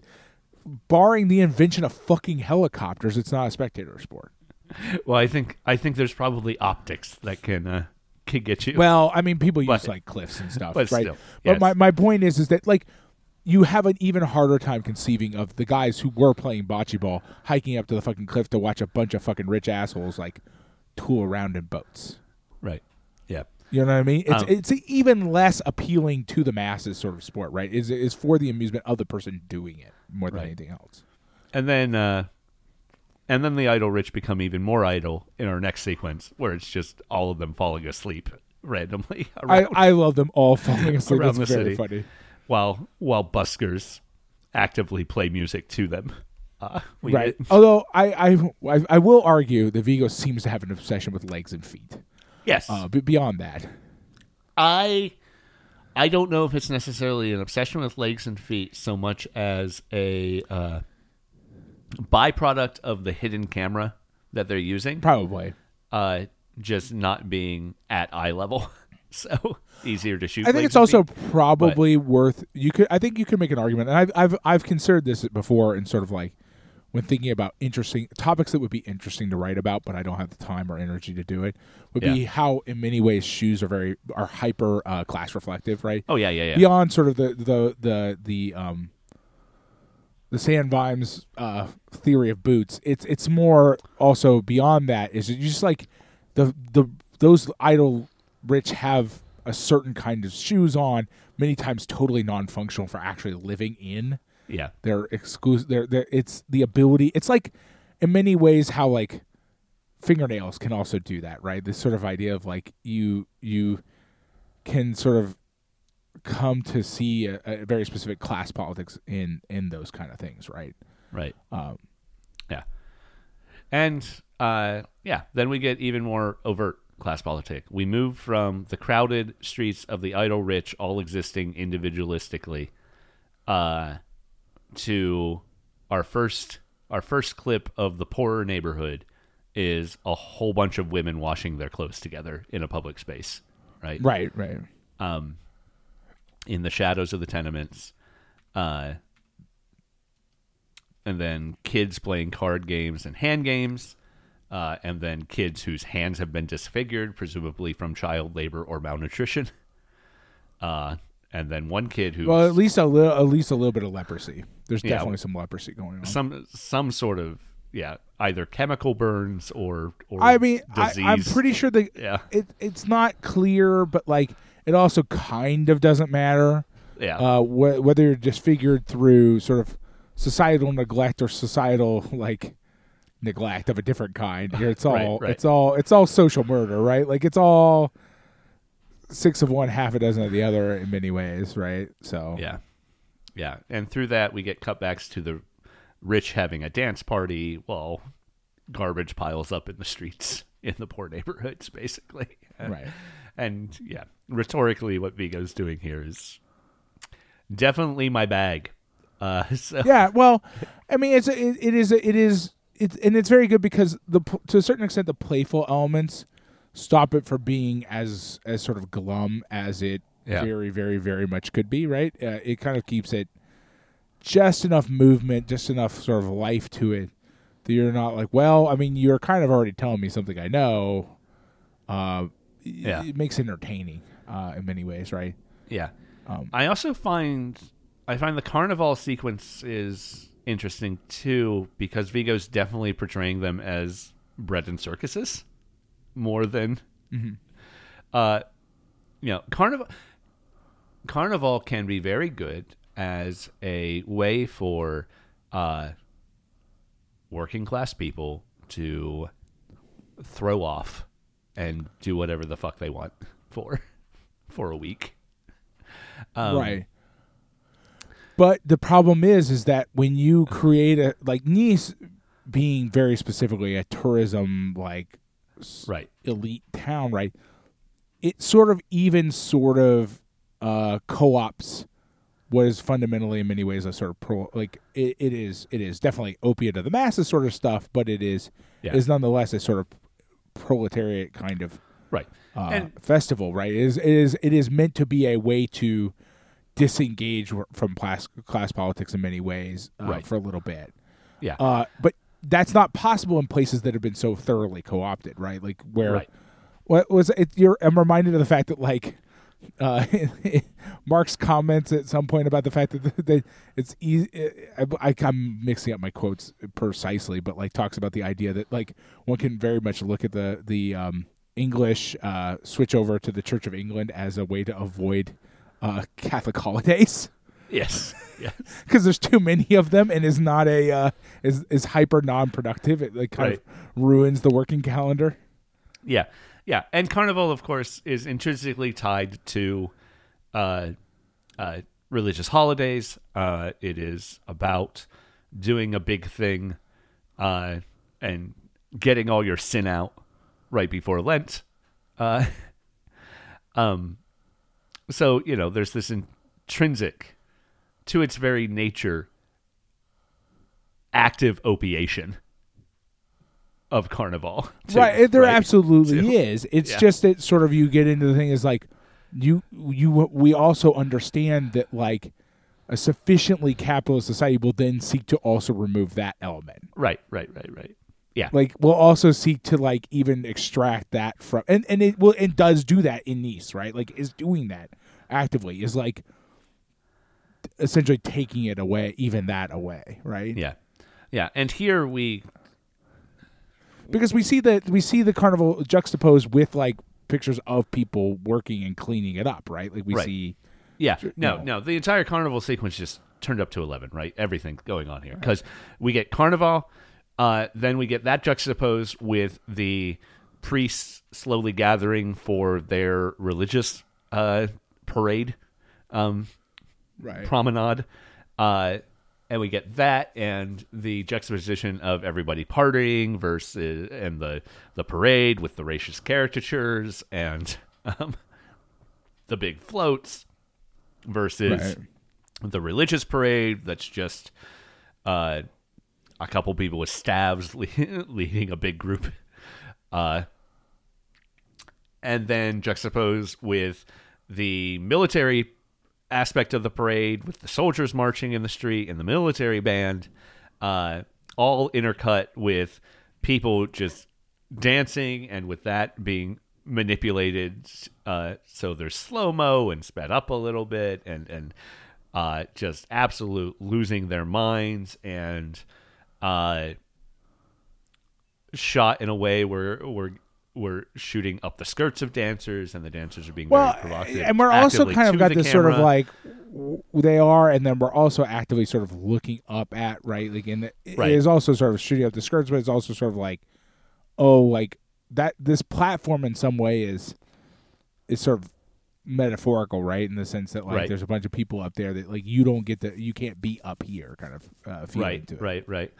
barring the invention of fucking helicopters, it's not a spectator sport. *laughs* Well, I think I think there's probably optics that can uh, can get you. Well, I mean, people *laughs* use But- like cliffs and stuff, but right? still, But my, my point is, is that like you have an even harder time conceiving of the guys who were playing bocce ball hiking up to the fucking cliff to watch a bunch of fucking rich assholes like tool around in boats. right. Yeah. You know what I mean? It's Um, it's even less appealing to the masses sort of sport, right? Is is for the amusement of the person doing it more than Right. anything else. And then uh and then the idle rich become even more idle in our next sequence where it's just all of them falling asleep randomly *laughs* I, I love them all *laughs* falling asleep. Around That's the very city. funny. While while buskers actively play music to them. Uh, right. get- Although I, I I I will argue that Vigo seems to have an obsession with legs and feet. yes. Uh, but beyond that, I I don't know if it's necessarily an obsession with legs and feet so much as a uh, byproduct of the hidden camera that they're using, probably. uh, just not being at eye level, *laughs* *laughs* so easier to shoot. I think it's also feet. probably worth you could I think you could make an argument and I've I've I've considered this before in sort of like when thinking about interesting topics that would be interesting to write about but I don't have the time or energy to do it would be how in many ways shoes are very are hyper uh, class reflective right Oh yeah, yeah, yeah. beyond sort of the the the the um the Sam Vimes uh, theory of boots. It's it's more also beyond that. Is it just like the the those idle rich have a certain kind of shoes on, many times totally non-functional for actually living in. Yeah, They're exclusive. They're, they're it's the ability. It's like in many ways how like fingernails can also do that, right? This sort of idea of like you you can sort of come to see a, a very specific class politics in in those kind of things, right? right. Um, Yeah, and uh, yeah, then we get even more overt class politic. We move from the crowded streets of the idle rich, all existing individualistically, uh, to our first our first clip of the poorer neighborhood is a whole bunch of women washing their clothes together in a public space, right? right, right. um, in the shadows of the tenements, uh, and then kids playing card games and hand games, uh, and then kids whose hands have been disfigured, presumably from child labor or malnutrition. *laughs* Uh, and then one kid who Well, at least a little, at least a little bit of leprosy. There's Yeah. definitely some leprosy going on. some some sort of yeah either chemical burns or or I mean, I, disease. I'm pretty sure that yeah it it's not clear, but like it also kind of doesn't matter. yeah uh, wh- whether you're disfigured through sort of societal neglect or societal *laughs* like neglect of a different kind. Here, it's *laughs* all Right, right. it's all it's all social murder, right? Like it's all six of one, half a dozen of the other in many ways, right? So Yeah. Yeah. And through that, we get cutbacks to the rich having a dance party while garbage piles up in the streets *laughs* in the poor neighborhoods, basically. *laughs* right. And yeah, rhetorically, what Vigo's doing here is definitely my bag. Uh, so, yeah, well, I mean, it's a, it, it is a, it is it's and it's very good because the to a certain extent the playful elements stop it from being as as sort of glum as it Yeah. very very very much could be. Right? Uh, it kind of keeps it just enough movement, just enough sort of life to it that you're not like, well, I mean, you're kind of already telling me something I know. Uh, Yeah. it makes it entertaining uh, in many ways, right? Yeah. Um, I also find I find the carnival sequence is interesting too because Vigo's definitely portraying them as bread and circuses more than uh you know carnival carnival can be very good as a way for uh working class people to throw off and do whatever the fuck they want for *laughs* for a week. Um, right. But the problem is, is that when you create a like Nice, being very specifically a tourism like Right. elite town, right? It sort of even sort of uh, co-ops what is fundamentally in many ways a sort of pro like it, it is it is definitely opiate of the masses sort of stuff, but it is Yeah. is nonetheless a sort of proletariat kind of Right. uh, And- festival, right? It is it is it is meant to be a way to disengage from class class politics in many ways uh, Right. for a little bit. Yeah. Uh, but that's not possible in places that have been so thoroughly co-opted, right? Like where Right. what was it? You're I'm reminded of the fact that like *laughs* uh, *laughs* Marx comments at some point about the fact that, that it's easy. I, I, I'm mixing up my quotes precisely, but like talks about the idea that like one can very much look at the the um, English uh, switch over to the Church of England as a way to avoid uh, Catholic holidays Yes. yes. *laughs* because there's too many of them and is not a uh, is is hyper non-productive. It like kind Right. of ruins the working calendar. Yeah, yeah, and Carnival, of course, is intrinsically tied to uh, uh, religious holidays. Uh, it is about doing a big thing uh, and getting all your sin out right before Lent. Uh, *laughs* um, so you know, there's this intrinsic to its very nature active opiation of Carnival. too, right, eh, there right? absolutely *laughs* Too. is. It's Yeah. just that sort of you get into the thing is like you you we also understand that like a sufficiently capitalist society will then seek to also remove that element. Right, right, right, right. Yeah. Like we'll also seek to like even extract that from and and it will and does do that in Nice, right? Like is doing that actively is like essentially taking it away, even that away, right? yeah. Yeah. And here we because we see that we see the carnival juxtaposed with like pictures of people working and cleaning it up, right? Like we Right. see Yeah. No, no. no. The entire carnival sequence just turned up to 11, right? Everything going on here. Because we get carnival, uh, then we get that juxtaposed with the priests slowly gathering for their religious uh, parade um, right. promenade. Uh, and we get that and the juxtaposition of everybody partying versus and the the parade with the racist caricatures and um, the big floats versus Right. the religious parade that's just uh, a couple people with staves *laughs* leading a big group *laughs* uh, and then juxtaposed with the military aspect of the parade with the soldiers marching in the street and the military band, uh, all intercut with people just dancing and with that being manipulated. Uh, so there's slow mo and sped up a little bit and, and uh, just absolute losing their minds and uh, shot in a way where we're we're shooting up the skirts of dancers and the dancers are being Well, very provocative. and we're also kind of got the this sort of like they are, and then we're also actively sort of looking up at right, like and it Right. is also sort of shooting up the skirts, but it's also sort of like, oh, like that this platform in some way is is sort of metaphorical, right? In the sense that like Right. there's a bunch of people up there that like you don't get the you can't be up here, kind of uh, feeling right, to it. right, right.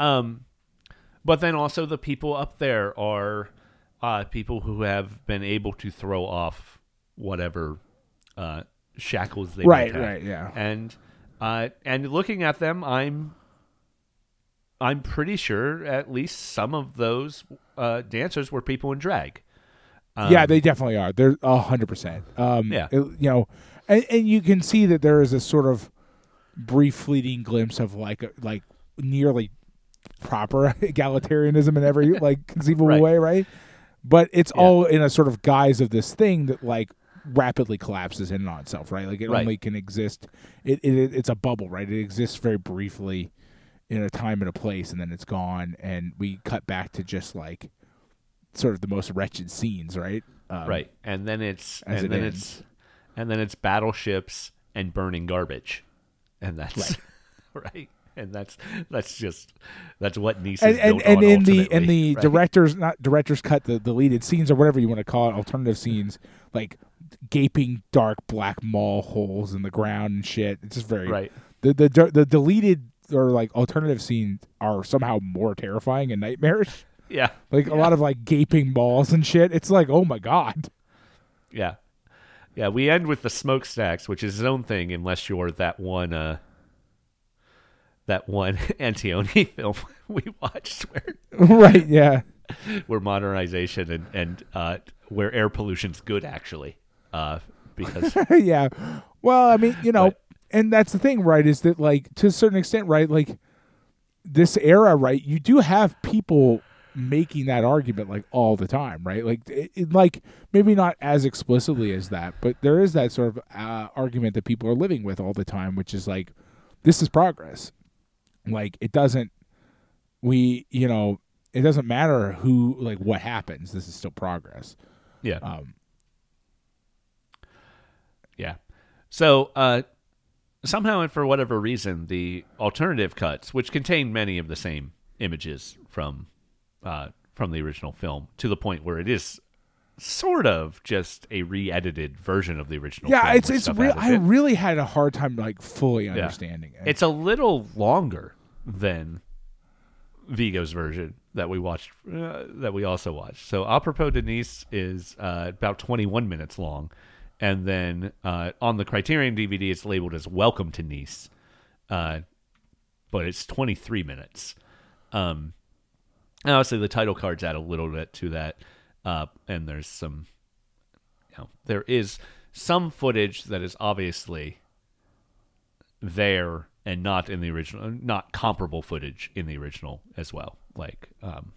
Um, but then also the people up there are uh, people who have been able to throw off whatever uh, shackles they Right, have. right, yeah. and uh, and looking at them, I'm I'm pretty sure at least some of those uh, dancers were people in drag. Um, yeah, they definitely are. They're a hundred percent. Um, Yeah. it- you know, and, and you can see that there is a sort of brief, fleeting glimpse of like a, like nearly proper *laughs* egalitarianism in every *laughs* like conceivable Right. way, right? But it's Yeah. all in a sort of guise of this thing that like rapidly collapses in on itself, right? Like it Right. only can exist. It, it it's a bubble, right? It exists very briefly in a time and a place, and then it's gone, and we cut back to just like sort of the most wretched scenes, right? Um, right, and then it's and it then ends. it's and then it's battleships and burning garbage, and that's right. *laughs* and that's that's just that's what Nice and and, and in the in the *laughs* right? director's not director's cut the deleted scenes or whatever you want to call it alternative scenes like gaping dark black mall holes in the ground and shit it's just very right. the the the, the deleted or like alternative scenes are somehow more terrifying and nightmarish Yeah, like a lot of like gaping balls and shit it's like oh my god yeah, yeah. We end with the smokestacks, which is his own thing, unless you're that one. uh that one *laughs* Antonioni *laughs* film *laughs* we watched where right yeah where modernization and and uh, where air pollution's good actually, uh, because yeah. Well, I mean, you know, But- and that's the thing, right? Is that like to a certain extent, right? Like this era, right? You do have people making that argument like all the time, right? Like, it, it- like maybe not as explicitly as that, but there is that sort of uh, argument that people are living with all the time, which is like, this is progress. Like, it doesn't. We, you know, it doesn't matter who, like, what happens. This is still progress. yeah, Um, yeah. So uh, somehow and for whatever reason, the alternative cuts, which contain many of the same images from uh, from the original film, to the point where it is sort of just a re-edited version of the original. yeah, film it's it's real. I really had a hard time like fully understanding it. It's a little longer than Vigo's version that we watched, uh, that we also watched. So, À propos de Nice is uh, about 21 minutes long, and then uh, on the Criterion DVD, it's labeled as "Welcome to Nice," uh, but it's 23 minutes. Um, and obviously, the title cards add a little bit to that, uh, and there's some, you know, there is some footage that is obviously there and not in the original, not comparable footage in the original as well. Like um,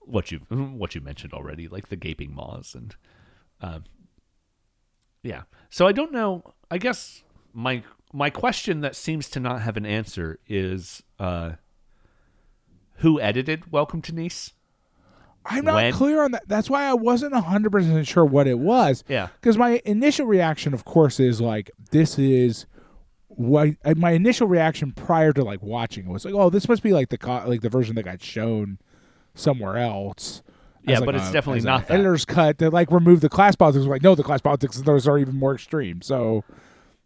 what you *laughs* what you mentioned already, like the gaping maws and um, yeah. So I don't know. I guess my my question that seems to not have an answer is uh, who edited Welcome to Nice? I'm not when- clear on that. That's why I wasn't hundred percent sure what it was. Yeah. Because my initial reaction, of course, is like this is what uh, my initial reaction prior to like watching it was like, oh, this must be like the co- like the version that got shown somewhere else. Yeah, like, but it's definitely not that. editor's cut that like removed the class politics. Like, no, the class politics those are even more extreme. So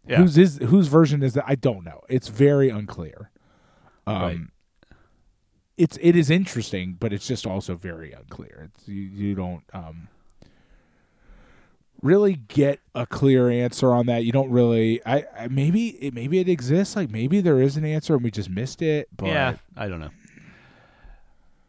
Yeah. whose is whose version is that? I don't know. It's very unclear. Um, Right. It's it is interesting, but it's just also very unclear. It's, you you don't um really get a clear answer on that. You don't really. I, I maybe it maybe it exists. Like maybe there is an answer and we just missed it. But yeah, I don't know.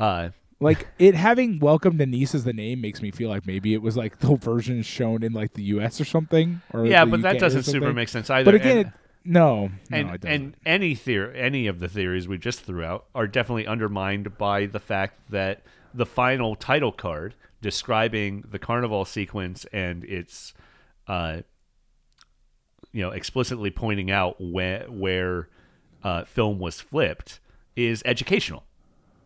Uh, like it having "Welcome denise as the name makes me feel like maybe it was like the *laughs* version shown in like the U.S. or something. Or yeah, but that doesn't super make sense either. But again, And- no, no, and it doesn't. and any theory, any of the theories we just threw out are definitely undermined by the fact that the final title card describing the carnival sequence and its, uh, you know, explicitly pointing out where where uh, film was flipped is educational.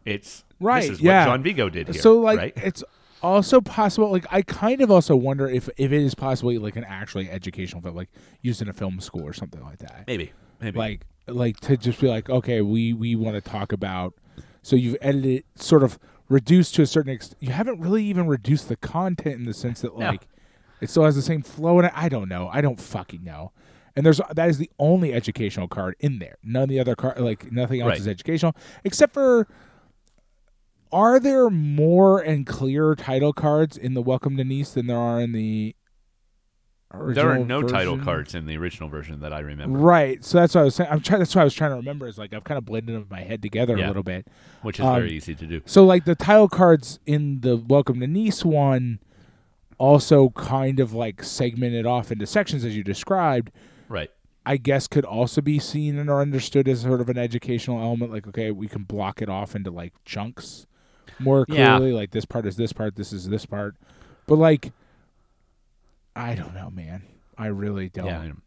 It's Right, This is yeah. what John Vigo did here. so like right? it's also possible like i kind of also wonder if if it is possibly like an actually educational film like used in a film school or something like that maybe, maybe. like like to just be like okay we we want to talk about so you've edited it sort of reduced to a certain extent you haven't really even reduced the content in the sense that No. like it still has the same flow and i don't know i don't fucking know and there's that is the only educational card in there none of the other card like nothing else Right. is educational except for are there more and clearer title cards in the welcome to nice than there are in the there are no title cards in the original version that I remember, Right. So that's what I was saying. I'm trying. That's what I was trying to remember. Is like I've kind of blended them my head together Yeah. a little bit. which is Um, very easy to do. So like the title cards in the Welcome to Nice one, also kind of like segmented off into sections as you described. Right. I guess could also be seen and or understood as sort of an educational element. Like okay, we can block it off into like chunks more Yeah. clearly. Like this part is this part. This is this part. But like, I don't know, man. I really don't. Yeah. I don't-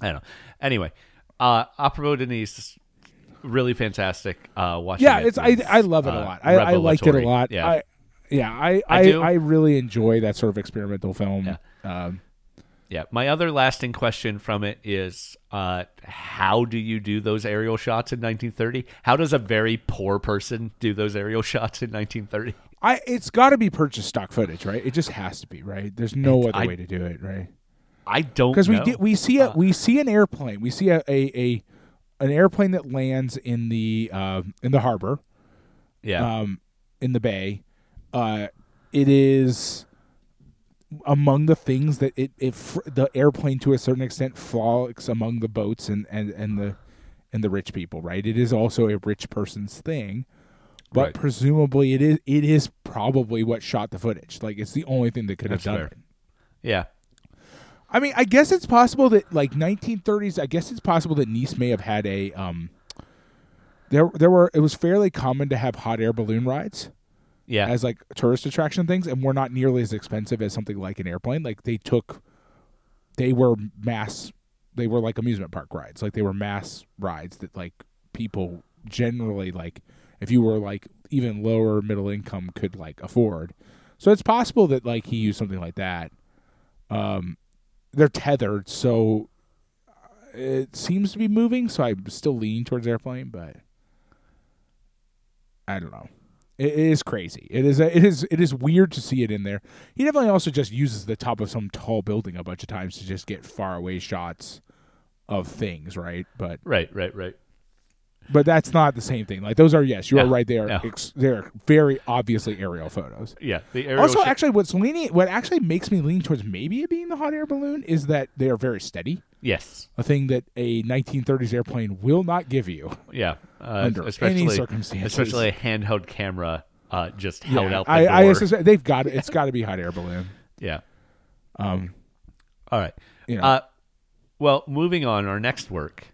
I don't know. Anyway, uh, À propos de Nice, really fantastic. Uh, watching yeah, it it's I was, I love it a uh, lot. I, I liked it a lot. Yeah. I, yeah, I I I. I really enjoy that sort of experimental film. Yeah. Um, Yeah. My other lasting question from it is uh, how do you do those aerial shots in 1930? How does a very poor person do those aerial *laughs* shots in 1930? I it's got to be purchased stock footage, right? It just has to be, right? There's no It- other I- way to do it, right? I don't Because we we see a we see an airplane, we see a, a, a an airplane that lands in the uh, in the harbor, yeah. um, in the bay. Uh, it is among the things that it, it the airplane to a certain extent frolics among the boats and, and, and the and the rich people, right? It is also a rich person's thing, but Right. presumably it is it is probably what shot the footage. Like it's the only thing that could That's have done fair. it. yeah. I mean, I guess it's possible that like 1930s. I guess it's possible that Nice may have had a um. There, there were. It was fairly common to have hot air balloon rides Yeah. as like tourist attraction things, and were not nearly as expensive as something like an airplane. Like they took, they were mass. They were like amusement park rides. Like they were mass rides that like people generally like. If you were like even lower middle income could like afford, so it's possible that like he used something like that. Um, they're tethered, so uh, it seems to be moving. So I'm still leaning towards airplane, but I don't know. It is crazy. It is. It is. It is weird to see it in there. He definitely also just uses the top of some tall building a bunch of times to just get far away shots of things, right? But right, right, right. But that's not the same thing. Like those are yes, you are right. They are no. ex- they're very obviously aerial photos. Yeah. The aerial Also, shot- actually, what's leaning, what actually makes me lean towards maybe it being the hot air balloon is that they are very steady. yes. A thing that a 1930s airplane will not give you. Yeah. Uh, Under any especially, circumstances. Especially a handheld camera uh, just held Yeah, out the I, door. I suspect they've got it. It's got to be hot air balloon. yeah. Um, All right. you know, Uh, well, moving on, our next work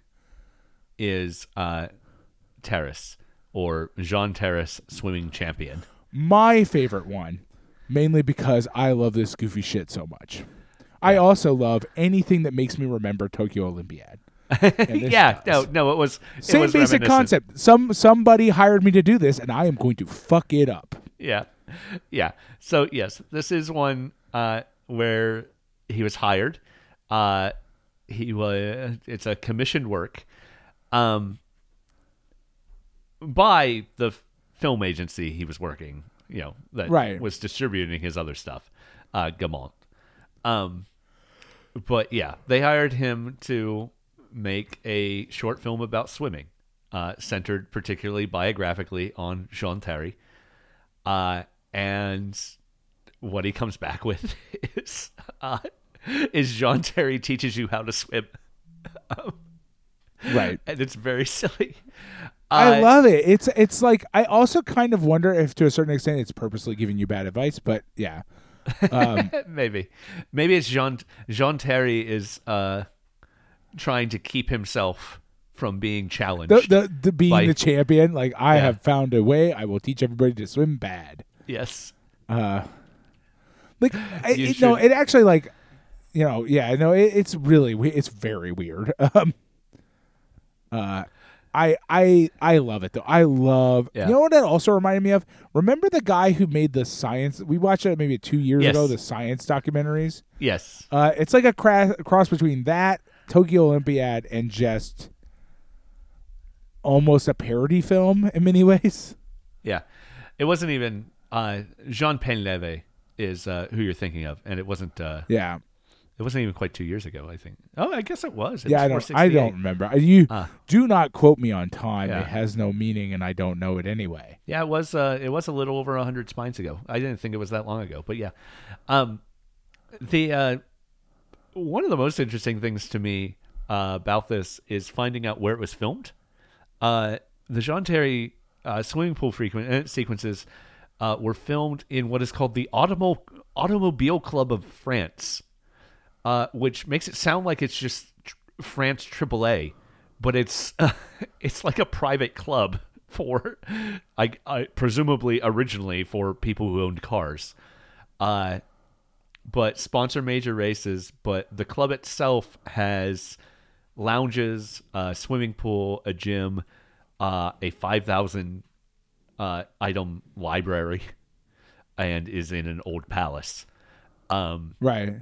is uh, Taris or Jean Taris, swimming champion. my favorite one, mainly because I love this goofy shit so much. I also love anything that makes me remember Tokyo Olympiad. *laughs* Yeah, does. no, no, it was it Same was basic concept. Some somebody hired me to do this, and I am going to fuck it up. Yeah, yeah. So yes, this is one uh, where he was hired. Uh, he was. It's a commissioned work, um, by the f- film agency he was working. You know that Right. was distributing his other stuff, uh, Gaumont. Um, but yeah, they hired him to make a short film about swimming, uh, centered particularly biographically on Jean Taris. Uh, and what he comes back with *laughs* is uh, is Jean Taris teaches you how to swim, *laughs* Right. and it's very *laughs* silly. I Uh, love it. It's it's like I also kind of wonder if to a certain extent it's purposely giving you bad advice, but yeah. Um, *laughs* maybe, maybe it's Jean Jean Taris is uh, trying to keep himself from being challenged. the, the the being By- the champion, like I Yeah. have found a way. I will teach everybody to swim bad. yes, Uh, like I, it, no, it actually like you know, yeah, no, it, it's really it's very weird. *laughs* Um, uh, I I I love it though. I love. Yeah. You know what that also reminded me of? Remember the guy who made the science? We watched it maybe two years Yes. ago. The science documentaries. yes, Uh, it's like a cra- cross between that Tokyo Olympiad and just almost a parody film in many *laughs* ways. yeah. It wasn't even uh, Jean Painlevé is uh, who you're thinking of, and it wasn't. Uh, Yeah, it wasn't even quite two years ago. I think. Oh, I guess it was. It yeah. I don't. I don't remember. Uh, You Ah. do not quote me on time. Yeah. It has no meaning, and I don't know it anyway. Yeah, it was. Uh, it was a little over hundred spines ago. I didn't think it was that long ago, but yeah. Um, the uh, one of the most interesting things to me uh, about this is finding out where it was filmed. Uh, the Jean Taris uh, swimming pool frequent uh, sequences uh, were filmed in what is called the Automo- Automobile Club of France, uh, which makes it sound like it's just France AAA, but it's *laughs* it's like a private club *laughs* for, I, I presumably originally for people who owned cars, uh, but sponsor major races. But the club itself has lounges, a swimming pool, a gym, uh, a five thousand uh, item library, *laughs* and is in an old palace. Um, Right.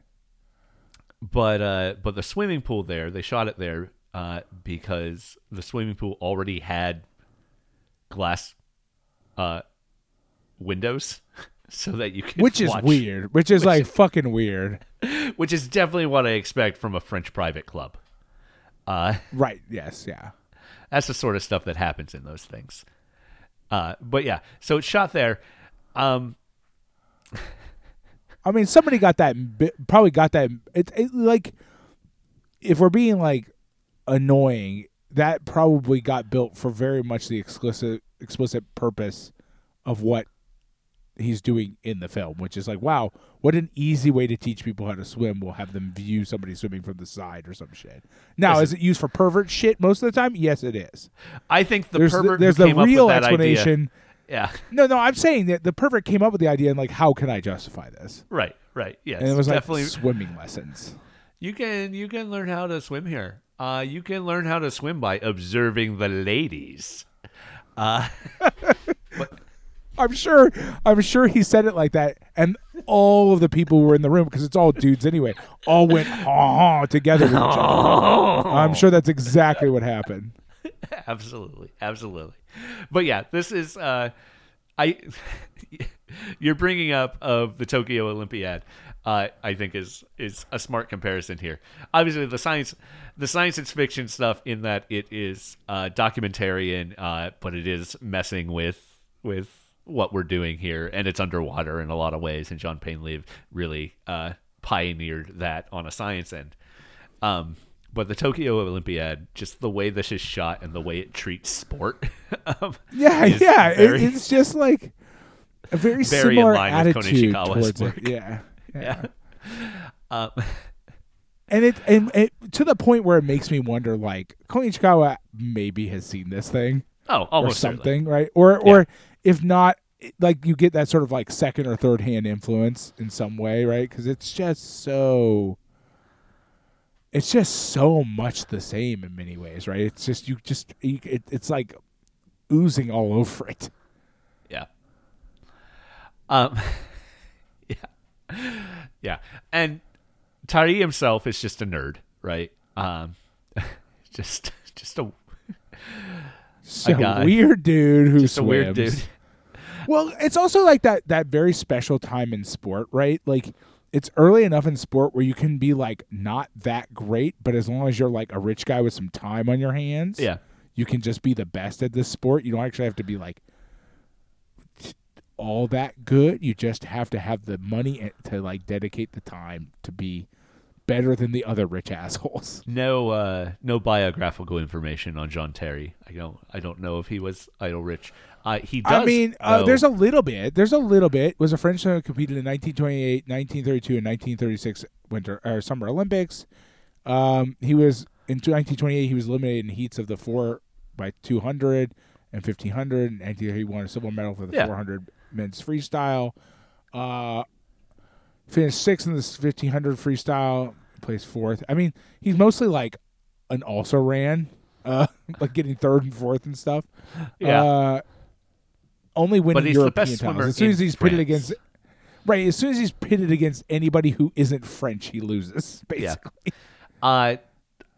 But uh, but the swimming pool there, they shot it there uh, because the swimming pool already had glass uh, windows, *laughs* so that you could which is watch- weird. Which is like *laughs* fucking weird. which is definitely what I expect from a French private club. Uh, Right? Yes. Yeah. that's the sort of stuff that happens in those things. Uh, but yeah, so it's shot there. Um, *laughs* I mean, somebody got that. Probably got that. It's it, like if we're being like annoying, that probably got built for very much the explicit explicit purpose of what he's doing in the film, which is like, wow, what an easy way to teach people how to swim. We'll have them view somebody swimming from the side or some shit. Now, Listen. is it used for pervert shit most of the time? Yes, it is. I think the there's pervert the, there's the real explanation. Yeah, No, no, I'm saying that the pervert came up with the idea and like, how can I justify this? right, right. Yes, And it was like definitely. swimming lessons. You can you can learn how to swim here. Uh, you can learn how to swim by observing the ladies. Uh, *laughs* I'm sure. I'm sure he said it like that, and all of the people who were in the room because it's all dudes anyway. All went ah together with each other. *laughs* I'm sure that's exactly what happened. absolutely, absolutely. *laughs* But yeah, this is uh, I. *laughs* you're bringing up of the Tokyo Olympiad. Uh, I think is is a smart comparison here. Obviously, the science, the science and fiction stuff in that it is uh, documentarian, uh, but it is messing with with what we're doing here, and it's underwater in a lot of ways. And John Painlevé really uh, pioneered that on a science end. Um, but the Tokyo Olympiad, just the way this is shot and the way it treats sport, *laughs* um, Yeah, yeah. it- it's just like a very, Very in similar line with attitude Kon Ichikawa's towards work. it. Yeah, *laughs* yeah. yeah. Um, *laughs* And it and it to the point where it makes me wonder, like Kon Ichikawa maybe has seen this thing. oh, or almost certainly. something, right? Or or if not, like you get that sort of like second or third hand influence in some way, right? Because it's just so. It's just so much the same in many ways, right? It's just you just you, it, it's like oozing all over it. Yeah. Um. *laughs* yeah. Yeah. And Taris himself is just a nerd, right? Um. *laughs* Just, just a, So guy. weird dude who just a weird dude. Well, it's also like that that very special time in sport, right? Like it's early enough in sport where you can be like not that great, but as long as you're like a rich guy with some time on your hands, Yeah. you can just be the best at this sport. You don't actually have to be like all that good. You just have to have the money to like dedicate the time to be better than the other rich *laughs* assholes. No, uh, no biographical information on John Taris. I don't, I don't know if he was idle rich. Uh, he does. I mean, uh, there's a little bit. There's a little bit. Was a French swimmer who competed in 1928, 1932, and 1936 Winter or Summer Olympics. Um, he was in 1928. He was eliminated in heats of the four by 200 and 1500, and he won a silver medal for the Yeah. 400 men's freestyle. Uh, finished sixth in the 1500 freestyle. Placed fourth. I mean, he's mostly like an also ran, uh, *laughs* like getting third and fourth and stuff. Yeah. Uh, only winning But he's the European best titles. swimmer As soon as he's pitted against, right? As soon as he's pitted against anybody who isn't French, he loses. *laughs* Basically, Uh,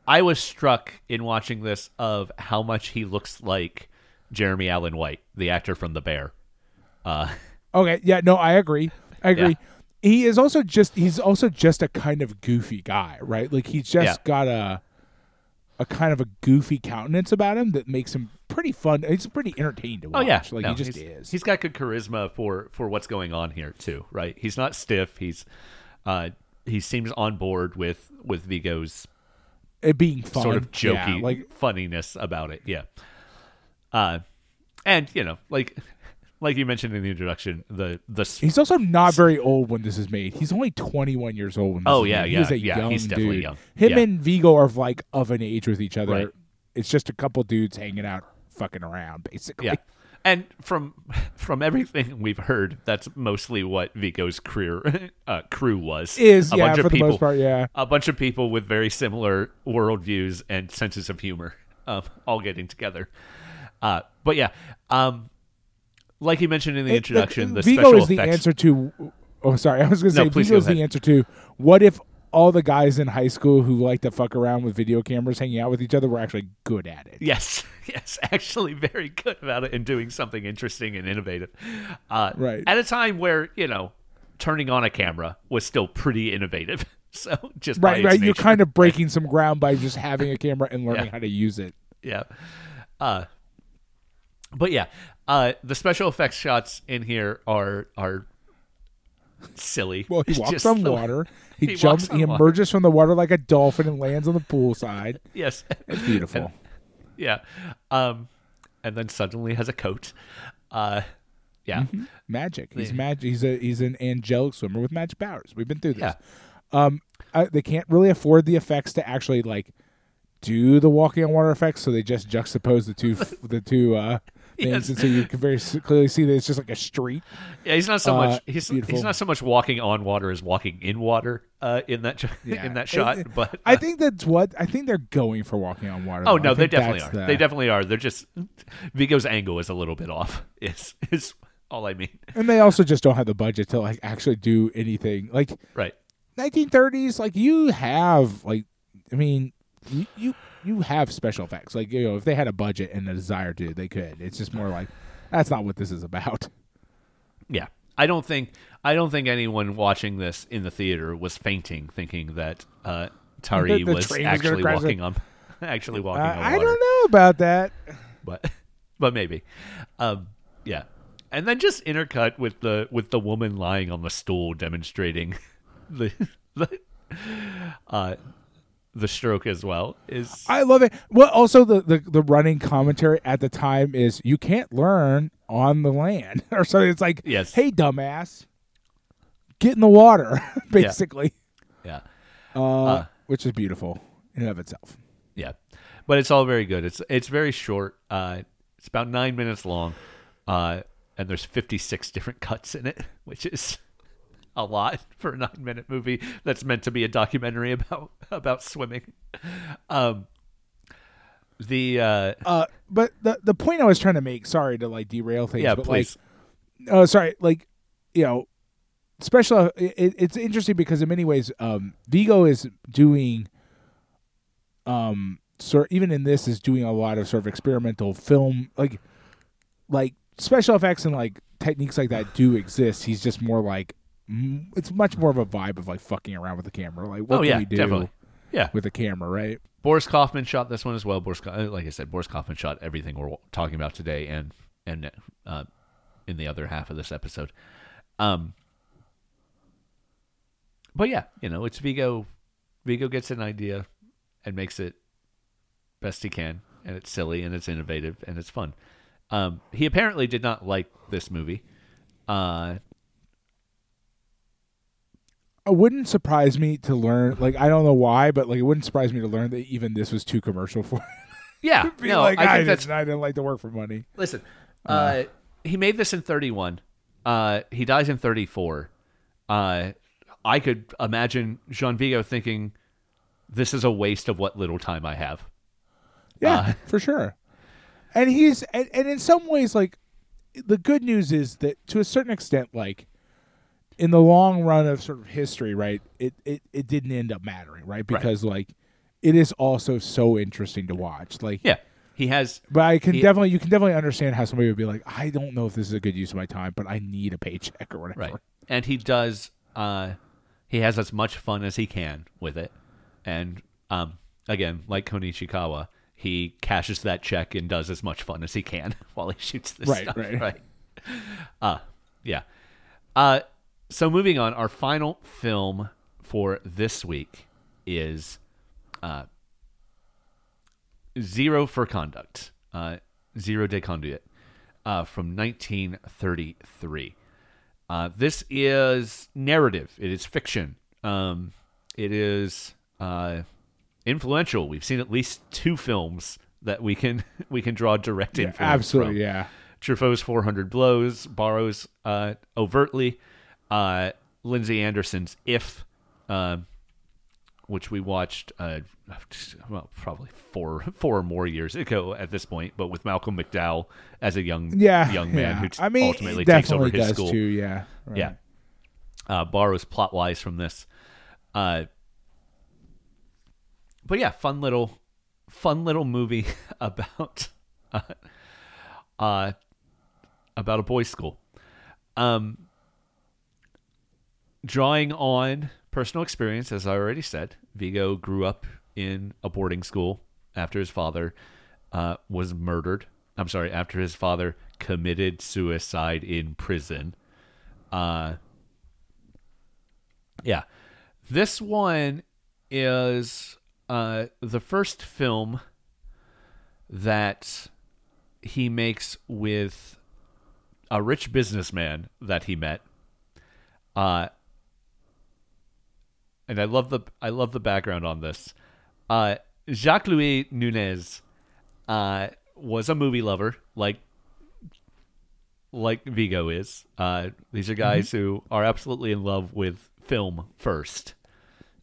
I was struck in watching this of how much he looks like Jeremy Allen White, the actor from The Bear. Uh, *laughs* okay, yeah, no, I agree. I agree. Yeah. He is also just he's also just a kind of goofy guy, right? Like he's just Yeah. got a a kind of a goofy countenance about him that makes him pretty fun. He's pretty entertaining to watch. oh yeah, like No, he just he's, is. He's got good charisma for for what's going on here too, right? He's not stiff. He's uh, he seems on board with with Vigo's it being fun, sort of jokey yeah, like funniness about it. Yeah. Uh, and you know, like like you mentioned in the introduction, the the He's also not very old when this is made. He's only 21 years old when this Oh, is yeah, made. yeah, He's a yeah, young he's definitely dude. young. Him Yeah. and Vigo are like of an age with each other. Right. It's just a couple dudes hanging out, fucking around, basically. yeah. And from *laughs* from everything we've heard, that's mostly what Vigo's crew *laughs* uh, crew was. Is a yeah bunch for of the people, most part, yeah. a bunch of people with very similar worldviews and senses of humor, *laughs* um, all getting together. Uh, but yeah, um, like you mentioned in the It- introduction, the, Vigo special is the effects. answer to. Oh, sorry, I was going to No, say Vigo is the answer to what if all the guys in high school who like to fuck around with video cameras hanging out with each other were actually good at it. Yes, *laughs* yes, actually very good about it and doing something interesting and innovative. Uh, Right. At a time where, you know, turning on a camera was still pretty innovative. *laughs* So just by Right, right. You're kind of breaking some ground by just having a camera and learning Yeah. how to use it. yeah. Uh, but yeah, uh, the special effects shots in here are are silly. Well, he It's walks on the- water. *laughs* He, He jumps. He water. emerges from the water like a dolphin and lands on the poolside. *laughs* Yes. It's beautiful. yeah. Um, and then suddenly has a coat. Uh, yeah. magic. He's magic. He's a he's an angelic swimmer with magic powers. We've been through this. Yeah. Um, I, they can't really afford the effects to actually like do the walking on water effects, so they just juxtapose the two the two uh, things, Yes. and so you can very clearly see that it's just like a street. Yeah, he's not so Uh, much he's he's not so much walking on water as walking in water uh, in that *laughs* Yeah. in that shot. It- but I uh, think that's what I think they're going for walking on water. oh though. no, they definitely are. the- They definitely are. They're just *laughs* Vigo's angle is a little bit off. *laughs* Is is all I mean. and they also just don't have the budget to like actually do anything. Like Right. 1930s, like you have like, I mean, you you, you have special effects. Like you know, if they had a budget and a desire to, they could. It's just more like that's not what this is about. Yeah. I don't think I don't think anyone watching this in the theater was fainting thinking that uh, Tari The- the was train was gonna actually walking on *laughs* actually Uh, walking on water. I don't know about that. but *laughs* but maybe. Um, yeah, and then just intercut with the with the woman lying on the stool demonstrating *laughs* the the uh, the stroke as well is I love it. Well, also the, the the running commentary at the time is you can't learn on the land, *laughs* or something. it's like, Yes. hey dumbass, get in the water, *laughs* basically, yeah uh, Uh. which is beautiful in and of itself. yeah, but it's all very good. It's it's very short. Uh, it's about nine minutes long, uh, and there's 56 different *laughs* cuts in it, which is a lot *laughs* for a nine minute movie that's meant to be a documentary about *laughs* about swimming. Um, the uh, Uh, but the the point I was trying to make, sorry to like derail things, yeah, but please. like, oh, sorry, like, you know, special. It, it's interesting because in many ways, um, Vigo is doing, um, sort even in this is doing a lot of sort of experimental film, like, like special effects and like techniques like that do exist. He's just more like, it's much more of a vibe of like fucking around with the camera. Like, what oh can yeah, we do definitely. Yeah, with the camera, right? Boris Kaufman shot this one as well. Boris, like I said, Boris Kaufman shot everything we're talking about today, and and uh, in the other half of this episode. Um, but yeah, you know, it's Vigo. Vigo gets an idea and makes it best he can, and it's silly and it's innovative and it's fun. Um, he apparently did not like this movie. Uh, It wouldn't surprise me to learn, like I don't know why, but like it wouldn't surprise me to learn that even this was too commercial for. yeah, *laughs* no, like, I I, think that's didn't, I didn't like to work for money. Listen, uh, he made this in 31. Uh, he dies in 34. Uh, I could imagine Jean Vigo thinking, "This is a waste of what little time I have." Yeah, Uh, *laughs* for sure. And he's and, and in some ways, like the good news is that to a certain extent, like in the long run of sort of history, right? It it, it didn't end up mattering, right? Because like it is also so interesting to watch. Like Yeah, he has. But I can He- definitely, you can definitely understand how somebody would be like, I don't know if this is a good use of my time, but I need a paycheck or whatever. Right, and he does. Uh, he has as much fun as he can with it, and um, again, like Kon Ichikawa, he cashes that check and does as much fun as he can *laughs* while he shoots this Right, stuff. right. right. Uh, yeah. Uh, so moving on, our final film for this week is uh, Zero for Conduct, uh, Zéro de conduite, uh, from 1933. Uh, this is narrative. It is fiction. Um, it is uh, influential. We've seen at least two films that we can *laughs* we can draw direct Yeah, influence absolutely, from. yeah. Truffaut's 400 Blows borrows uh, overtly uh, Lindsay Anderson's If, um, which we watched, uh, well, probably four *laughs* four or more years ago at this point, but with Malcolm McDowell as a young Yeah, young man yeah. who t- I mean, ultimately takes over his does school. too. Yeah, right. Yeah. Uh, borrows plot wise from this. Uh, but yeah, fun little, fun little movie *laughs* about, uh, uh, about a boys' school. Um, drawing on personal experience, as I already said, Vigo grew up in a boarding school after his father uh, was murdered. I'm sorry, after his father committed suicide in prison. Uh, yeah. This one is uh, the first film that he makes with a rich businessman that he met. Uh, and I love the I love the background on this. Uh, Jacques Louis Nounez uh, was a movie lover, like like Vigo is. Uh, these are guys who are absolutely in love with film first,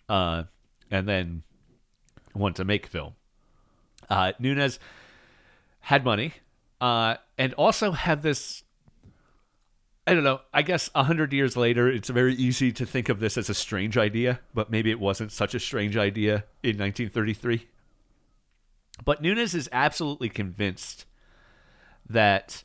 uh, and then want to make film. Uh, Nunez had money, uh, and also had this. I don't know. I guess a hundred years later, it's very easy to think of this as a strange idea, but maybe it wasn't such a strange idea in 1933. But Nounez is absolutely convinced that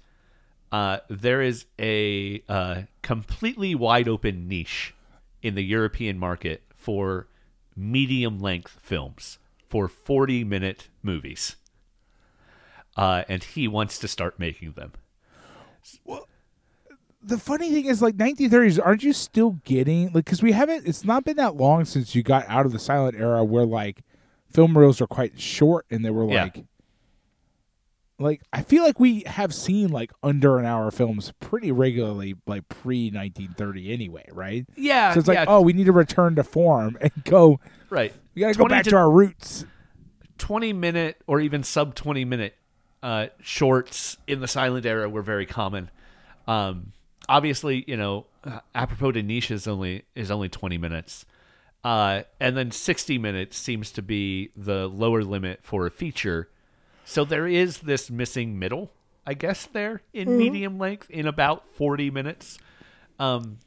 uh, there is a uh, completely wide open niche in the European market for medium length films, for 40 minute movies. Uh, and he wants to start making them. The funny thing is like 1930s aren't you still getting like because we haven't it's not been that long since you got out of the silent era where like film reels are quite short and they were Yeah. like like i feel like we have seen like under an hour films pretty regularly like pre 1930 anyway right Yeah. so it's like yeah, oh we need to return to form *laughs* and go right. we gotta go back to- to our roots 20 minute or even sub 20 minute uh, shorts in the silent era were very common. Um, obviously, you know, À propos de Nice is only is only 20 minutes. Uh, and then 60 minutes seems to be the lower limit for a feature. So there is this missing middle, I guess, there in medium length in about 40 minutes. Um,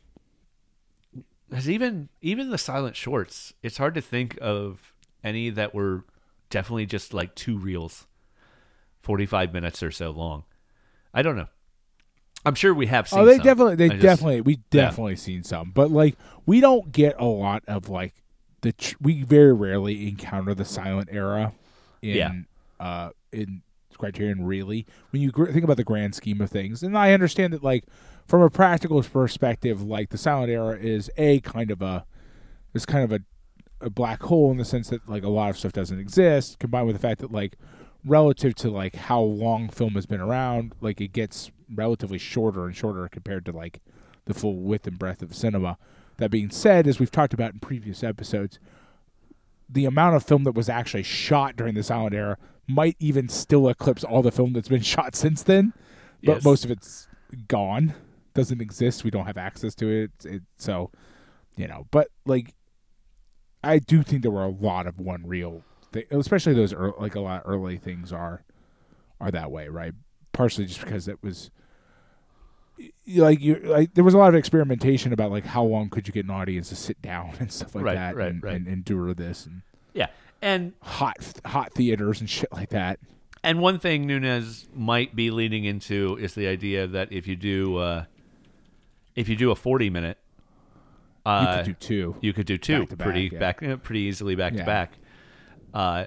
there's even even the silent shorts. It's hard to think of any that were definitely just like two reels, 45 minutes or so long. I don't know. I'm sure we have seen Oh, they some. definitely, they just- definitely, we definitely seen some, but like we don't get a lot of like the. Tr- we very rarely encounter the silent era in Yeah. uh in Criterion. Really, when you gr- think about the grand scheme of things, and I understand that like from a practical perspective, like the silent era is a kind of a is kind of a a black hole in the sense that like a lot of stuff doesn't exist, combined with the fact that like relative to like how long film has been around, like it gets relatively shorter and shorter compared to like the full width and breadth of cinema. That being said, as we've talked about in previous episodes, the amount of film that was actually shot during the silent era might even still eclipse all the film that's been *laughs* shot since then. But Yes. most of it's gone, doesn't exist. We don't have access to it. it. So, you know, but like, I do think there were a lot of one reel, thi- especially those ear like a lot of early things are are that way, right? Partially just because it was like you like there was a lot of experimentation about like how long could you get an audience to sit down *laughs* and stuff like Right, that right, and, right. and endure this and Yeah. And hot hot theaters and shit like that. and one thing Nounez might be leading into is the idea that if you do uh, if you do a 40 minute You uh, could do two. you could do two Back to back, pretty yeah. back pretty easily back to back. Uh,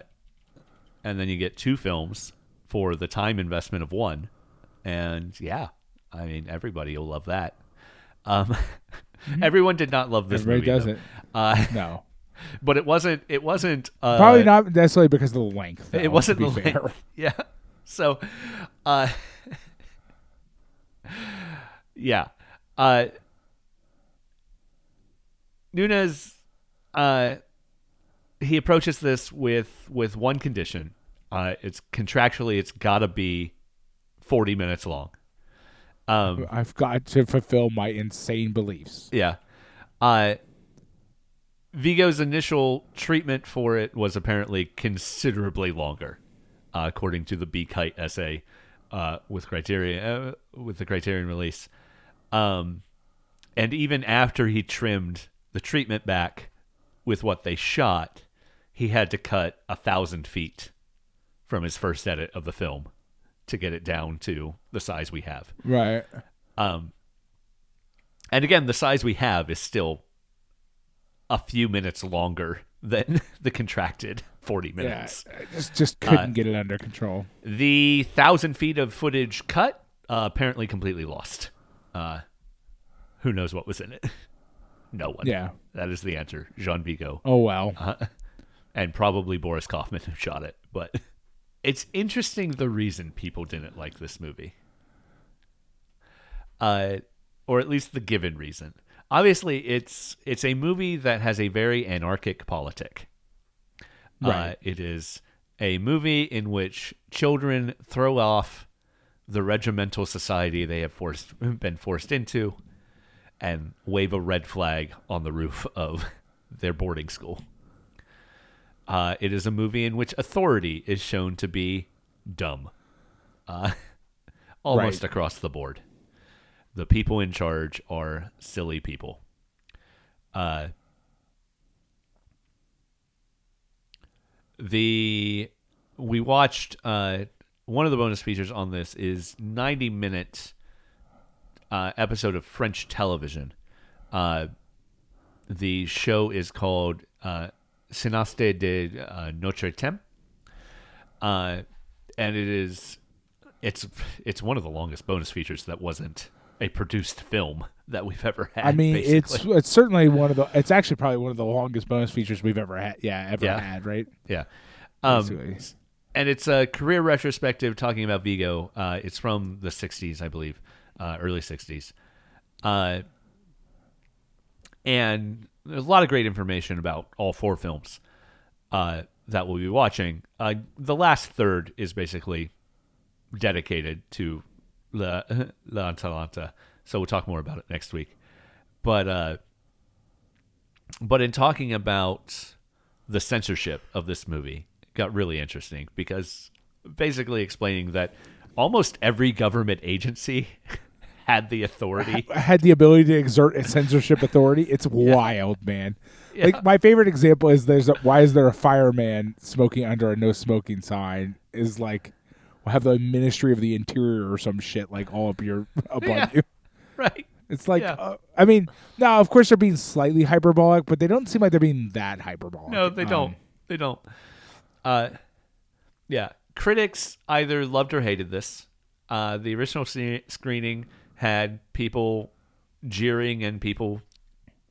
and then you get two films for the time investment of one. And yeah, I mean everybody will love that. Um, *laughs* everyone did not love this Mm-hmm. Everybody movie. doesn't. Uh, *laughs* No, *laughs* but it wasn't. It wasn't. Uh, probably not necessarily because of the length. though, it wasn't the fair. length. Yeah. So, uh, yeah. Uh, Nounez, uh, he approaches this with with one condition. Uh, it's contractually, it's got to be forty minutes long. Um, I've got to fulfill my insane beliefs. yeah. Uh, Vigo's initial treatment for it was apparently considerably longer, uh, according to the B. Kite essay uh, with Criterion uh, with the Criterion release. Um, and even after he trimmed the treatment back with what they shot, he had to cut a thousand feet from his first edit of the film to get it down to the size we have. Right. Um, and again, the size we have is still a few minutes longer than *laughs* the contracted 40 minutes. I just just couldn't Uh, get it under control. The thousand feet of footage cut, uh, apparently completely lost. Uh, who knows what was in it? *laughs* no one. Yeah. That is the answer. Jean Vigo. Oh wow. Uh, *laughs* and probably Boris Kaufman who shot it. But it's interesting the reason people didn't like this movie. Uh, or at least the given reason. Obviously, it's it's a movie that has a very anarchic politic. Uh, Right. it is a movie in which children throw off the regimental society they have forced *laughs* been forced into and wave a red flag on the roof of *laughs* their boarding school. Uh, it is a movie in which authority is shown to be dumb, uh, *laughs* almost Right. across the board. The people in charge are silly people. Uh, the we watched uh, one of the bonus features on this is 90 minute uh, episode of French television. Uh, the show is called Cinéastes de uh, notre temps, uh, and it is it's it's one of the longest bonus features that wasn't a produced film that we've ever had. I mean, it's basically. it's certainly one of the. It's actually probably one of the longest bonus features we've ever had. Yeah, ever Yeah. had. Right. yeah. Um, and it's a career retrospective talking about Vigo. Uh, it's from the '60s, I believe, uh, early '60s, uh, and there's a lot of great information about all four films uh, that we'll be watching. Uh, the last third is basically dedicated to La, *laughs* L'Atalante, so we'll talk more about it next week. But uh, but in talking about the censorship of this movie got really interesting because basically explaining that almost every government agency *laughs* had the authority. *laughs* had the ability to exert a censorship authority. It's *laughs* wild, man. Yeah. Like my favorite example is there's a, why is there a fireman smoking under a no smoking sign? Is like we'll have the Ministry of the Interior or some shit like all up your up Yeah. on you. *laughs* right. It's like Yeah. uh, I mean, now of course they're being slightly hyperbolic, but they don't seem like they're being that hyperbolic. No, they Um, don't. They don't. Uh, yeah. Critics either loved or hated this. Uh, the original se- screening had people jeering and people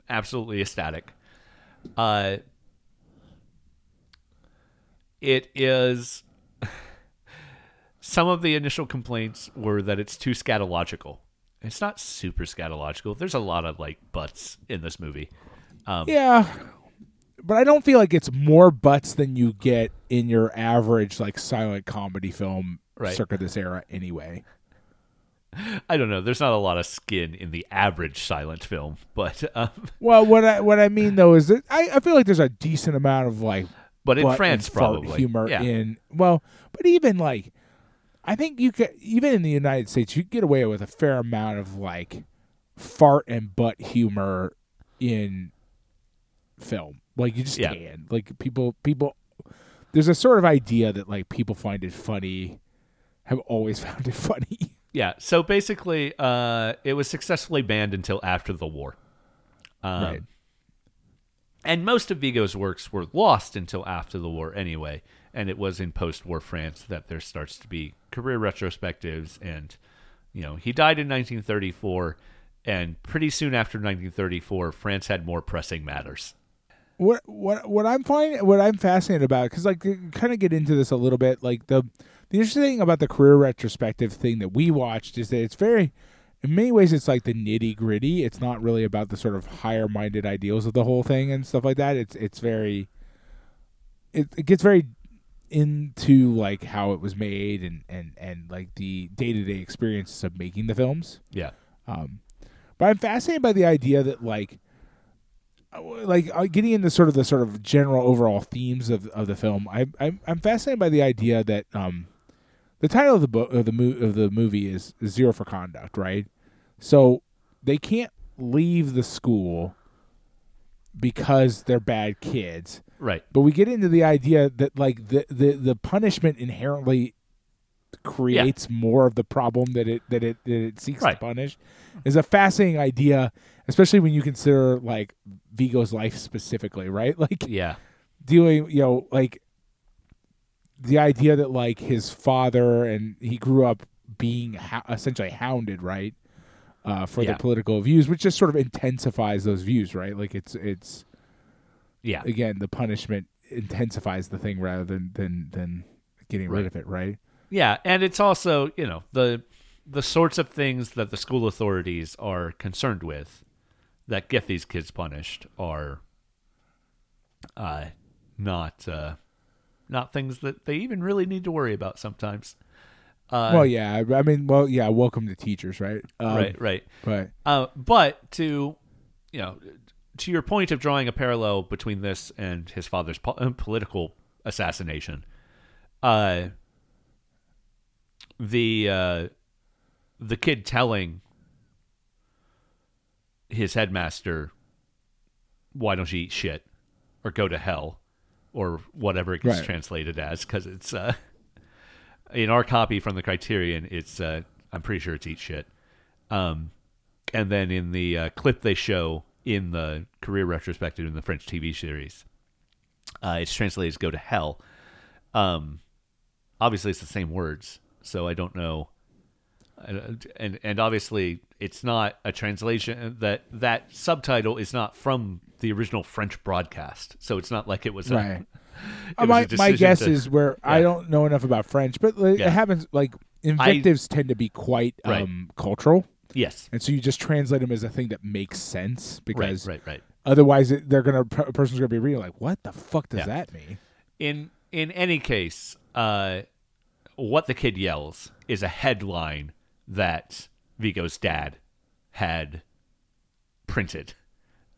absolutely ecstatic. Uh, it is. *laughs* Some of the initial complaints were that it's too scatological. It's not super scatological. There's a lot of like butts in this movie. Um, Yeah, but I don't feel like it's more butts than you get in your average like silent comedy film Right. circa this era anyway. I don't know. There's not a lot of skin in the average silent film, but um, Well, what I what I mean though is that I, I feel like there's a decent amount of like but in France probably humor yeah. in well, but even like I think you could even in the United States you get away with a fair amount of like fart and butt humor in film. Like you just Yeah. can. Like people people there's a sort of idea that like people find it funny have always *laughs* found it funny. Yeah. So basically, uh, it was successfully banned until after the war. Um, Right. And most of Vigo's works were lost until after the war anyway. And it was in post-war France that there starts to be career retrospectives. And, you know, he died in 1934. And pretty soon after 1934, France had more pressing matters. what what what I'm finding what I'm fascinated about because like kind of get into this a little bit like the the interesting thing about the career retrospective thing that we watched is that it's very in many ways it's like the nitty gritty it's not really about the sort of higher minded ideals of the whole thing and stuff like that it's it's very it, it gets very into like how it was made and and and like the day-to-day experiences of making the films Yeah. um, but I'm fascinated by the idea that like, uh, like uh, getting into sort of the sort of general overall themes of, of the film. I, I'm I'm fascinated by the idea that um, the title of the book of the mo- of the movie is, Zero for Conduct, right? So they can't leave the school because they're bad kids. Right. But we get into the idea that like the the, the punishment inherently creates more of the problem that it that it that it seeks Right. to punish is a fascinating idea, especially when you consider like Vigo's life specifically, right? *laughs* Like Yeah. dealing, you know, like the idea that like his father and he grew up being ho- essentially hounded, right, uh, for Yeah. their political views, which just sort of intensifies those views, right? Like it's it's Yeah. again the punishment intensifies the thing rather than than than getting rid of it, right? Yeah, and it's also, you know, the the sorts of things that the school authorities are concerned with that get these kids punished are uh not uh not things that they even really need to worry about sometimes. Uh, well, yeah, I mean, well, yeah, welcome to teachers, right? Um, right, right. But Uh, but to you know, to your point of drawing a parallel between this and his father's po- uh, political assassination, uh, the uh, the kid telling his headmaster, "Why don't you eat shit or go to hell?" Or whatever it gets Right. translated as, because it's uh, in our copy from the Criterion, it's uh, I'm pretty sure it's eat shit. Um, and then in the uh, clip they show in the career retrospective in the French TV series, uh, it's translated as "go to hell." Um, obviously, it's the same words, so I don't know. And and obviously, it's not a translation. That that subtitle is not from the original French broadcast, so it's not like it was a- right. *laughs* it Uh, was my my guess to- is where I don't know enough about French, but like, Yeah. it happens like invectives tend to be quite Right. um, cultural, yes, and so you just translate them as a thing that makes sense right, because right, right. otherwise it, they're gonna a person's gonna be reading like, what the fuck does Yeah. that mean? in in any case, uh, what the kid yells is a headline that Vigo's dad had printed.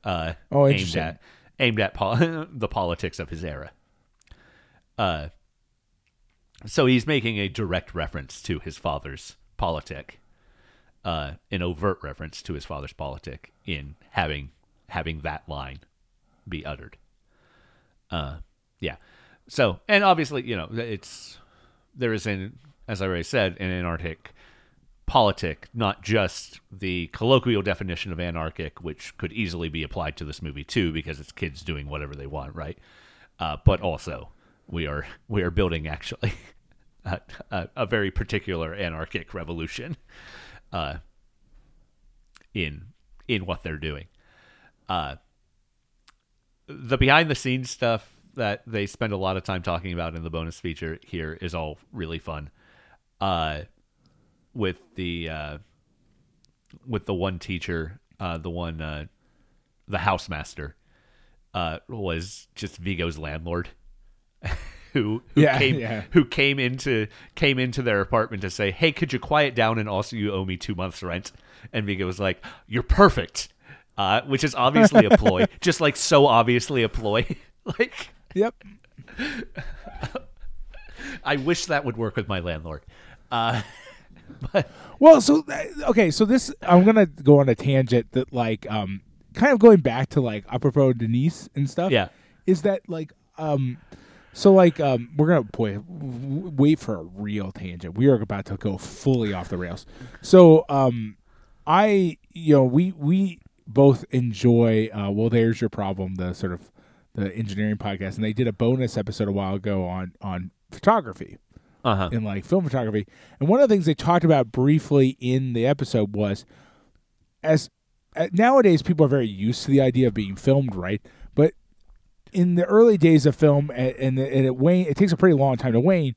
Uh, Oh, aimed at aimed at pol- *laughs* the politics of his era. Uh, so he's making a direct reference to his father's politic, uh, an overt reference to his father's politic in having having that line be uttered. Uh, yeah. So, and obviously, you know, it's there is an, as I already said, an anarchic politic, not just the colloquial definition of anarchic, which could easily be applied to this movie too, because it's kids doing whatever they want, right? Uh, but also, we are we are building actually *laughs* a, a, a very particular anarchic revolution uh, in in what they're doing. Uh, the behind the scenes stuff that they spend a lot of time talking about in the bonus feature here is all really fun. Uh, with the uh, with the one teacher, uh, the one uh, the housemaster, uh, was just Vigo's landlord, *laughs* who who Yeah, came yeah. who came into came into their apartment to say, "Hey, could you quiet down and also you owe me two months rent?" And Vigo was like, "You're perfect," uh, which is obviously a ploy, *laughs* just like so obviously a ploy. *laughs* like, Yep. I wish that would work with my landlord. Uh, *laughs* but Well, so uh, okay, so this I'm gonna go on a tangent that like um kind of going back to like À propos de Nice and stuff. Yeah. is that like um so like um we're gonna boy w- wait for a real tangent. We are about to go fully off the rails. So um I you know we we both enjoy uh well there's your problem the sort of the engineering podcast and they did a bonus episode a while ago on on photography uh huh. in like film photography. And one of the things they talked about briefly in the episode was as uh, nowadays people are very used to the idea of being filmed, right? But in the early days of film, and, and, and it wane, it takes a pretty long time to wane.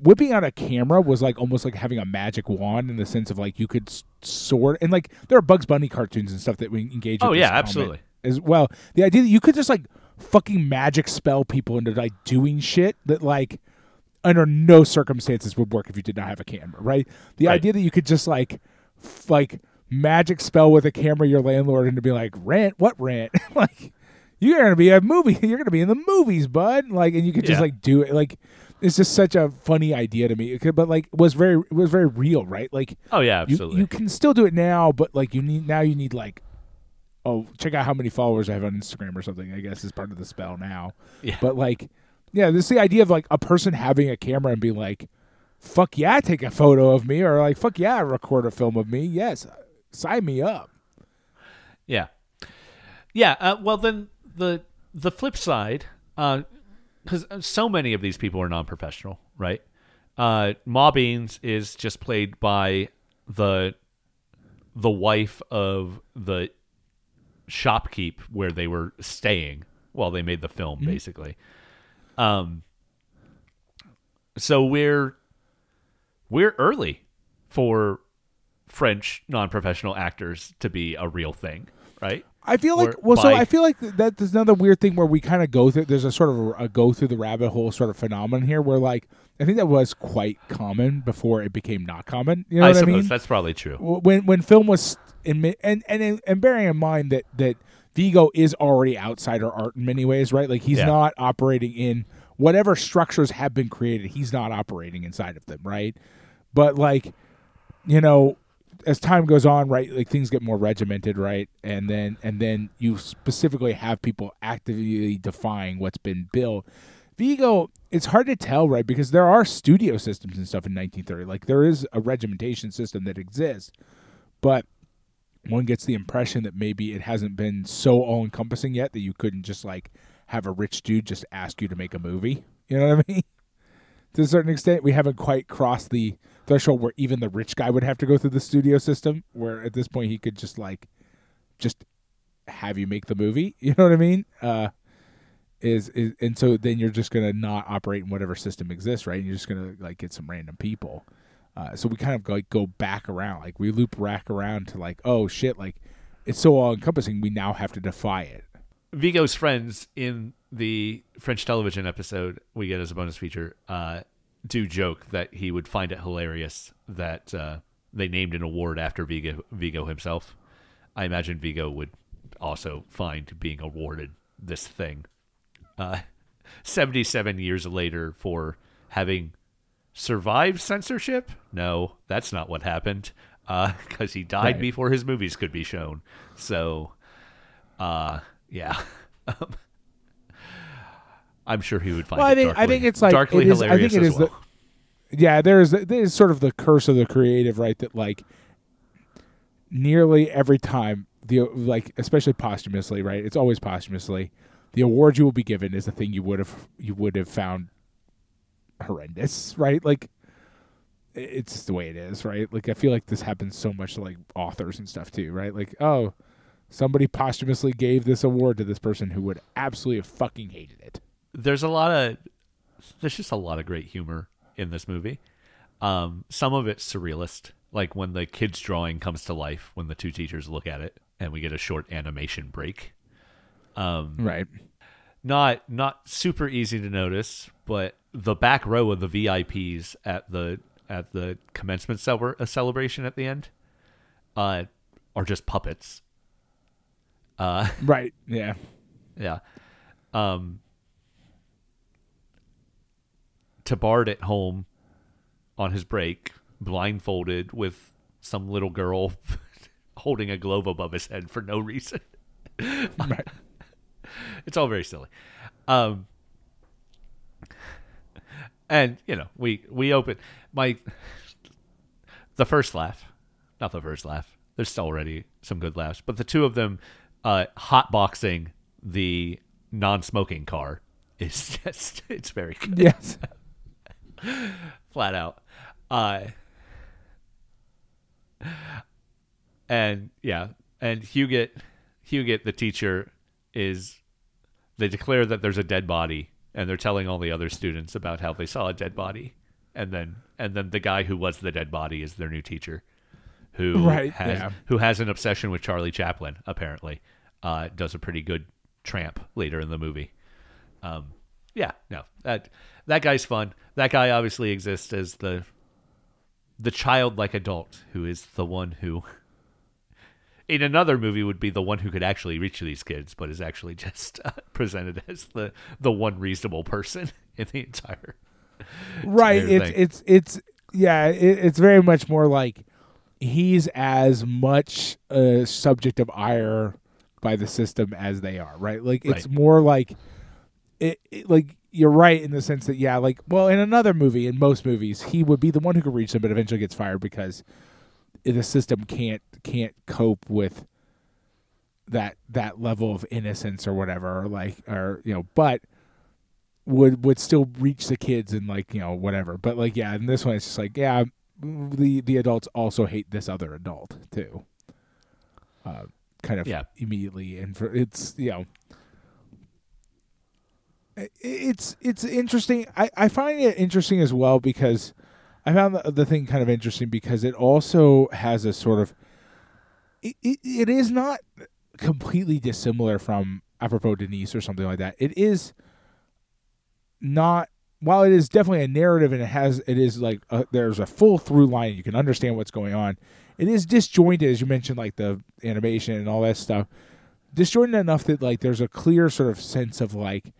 Whipping out a camera was like almost like having a magic wand in the sense of like you could sort and like there are Bugs Bunny cartoons and stuff that we engage. Oh, with yeah, absolutely. As well, the idea that you could just like fucking magic spell people into like doing shit that like under no circumstances would work if you did not have a camera, right? The Right. idea that you could just like f- like magic spell with a camera your landlord and to be like rent what rent *laughs* like you're gonna be a movie *laughs* you're gonna be in the movies bud like and you could just Yeah. like do it like it's just such a funny idea to me could- but like was very was very real right like Oh yeah, you, absolutely. you can still do it now but like you need now you need like oh, check out how many followers I have on Instagram or something. I guess is part of the spell now. Yeah. But like, yeah, this is the idea of like a person having a camera and being like, "Fuck yeah, take a photo of me," or like, "Fuck yeah, record a film of me." Yes, sign me up. Yeah, yeah. Uh, well, then the the flip side, because so many of these people are non-professional, right? Uh, Ma Beans is just played by the the wife of the shopkeep where they were staying while they made the film, basically. Um, so we're we're early for French non-professional actors to be a real thing, right? I feel like Or well, so I feel like that there's another weird thing where we kind of go through. There's a sort of a, a go through the rabbit hole sort of phenomenon here, where like I think that was quite common before it became not common. You know I what I mean? that's probably true. When when film was in and and and bearing in mind that that Vigo is already outsider art in many ways, right? Like he's Yeah. not operating in whatever structures have been created. He's not operating inside of them, right? But like, you know, as time goes on, right, like things get more regimented, right? And then and then you specifically have people actively defying what's been built. Vigo, it's hard to tell, right? Because there are studio systems and stuff in 1930. Like there is a regimentation system that exists, but one gets the impression that maybe it hasn't been so all encompassing yet that you couldn't just like have a rich dude just ask you to make a movie. You know what I *laughs* mean? to a certain extent, we haven't quite crossed the threshold where even the rich guy would have to go through the studio system. Where at this point he could just like, just have you make the movie. *laughs* You know what I mean? Uh, is is and so then you're just gonna not operate in whatever system exists, right? You're just gonna like get some random people. Uh, so we kind of like go back around, like we loop back around to like, oh shit, like it's so all encompassing. We now have to defy it. Vigo's friends in the French television episode we get as a bonus feature uh, do joke that he would find it hilarious that uh, they named an award after Vigo, Vigo himself. I imagine Vigo would also find being awarded this thing uh, *laughs* 77 years later for having survived censorship. No, that's not what happened *laughs* because he died Right. before his movies could be shown. So, uh, yeah. *laughs* I'm sure he would find Well, I think darkly, I think it's like darkly it is, I hilarious think it as is well. the yeah. There's there's sort of the curse of the creative, right? That like nearly every time the like especially posthumously, right? It's always posthumously. The award you will be given is the thing you would have you would have found horrendous, right? Like it's just the way it is, right? Like I feel like this happens so much to like authors and stuff too, right? Like oh, somebody posthumously gave this award to this person who would absolutely have fucking hated it. there's a lot of there's just a lot of great humor in this movie. Um, some of it's surrealist, like when the kid's drawing comes to life when the two teachers look at it, and we get a short animation break. Um, Right. not not super easy to notice, but the back row of the VIPs at the at the commencement uh, celebration at the end uh, are just puppets. Uh, *laughs* Right. Yeah. yeah. Um Tabard at home on his break, blindfolded with some little girl *laughs* holding a globe above his head for no reason. Right. *laughs* It's all very silly. Um and you know, we we open my the first laugh, not the first laugh. There's already some good laughs, but the two of them uh hotboxing the non-smoking car is *laughs* just it's very good Yes. *laughs* flat out. Uh, and yeah, and Huguet, Huguet, the teacher, is they declare that there's a dead body, and they're telling all the other students about how they saw a dead body, and then and then the guy who was the dead body is their new teacher, who *laughs* Right, has yeah. who has an obsession with Charlie Chaplin. Apparently, uh, does a pretty good tramp later in the movie. Um, yeah, no, that that guy's fun. That guy obviously exists as the the childlike adult who is the one who, in another movie, would be the one who could actually reach these kids, but is actually just uh, *laughs* presented as the the one reasonable person *laughs* in the entire. *laughs* right entire it's it's it's yeah it, it's very much more like he's as much a subject of ire by the system as they are, right? Like it's Right. more like it, it like you're right in the sense that yeah, like well, in another movie, in most movies, he would be the one who could reach them, but eventually gets fired because the system can't can't cope with that that level of innocence or whatever, or like or you know, but would would still reach the kids and like you know whatever. But like yeah, in this one, it's just like yeah, the the adults also hate this other adult too. Uh, kind of Yeah. immediately, and for it's you know. It's it's interesting. I, I find it interesting as well because I found the, the thing kind of interesting because it also has a sort of it, it, it is not completely dissimilar from À propos de Nice or something like that. It is not while it is definitely a narrative and it has it is like a, there's a full through line you can understand what's going on. It is disjointed as you mentioned like the animation and all that stuff. Disjointed enough that like there's a clear sort of sense of like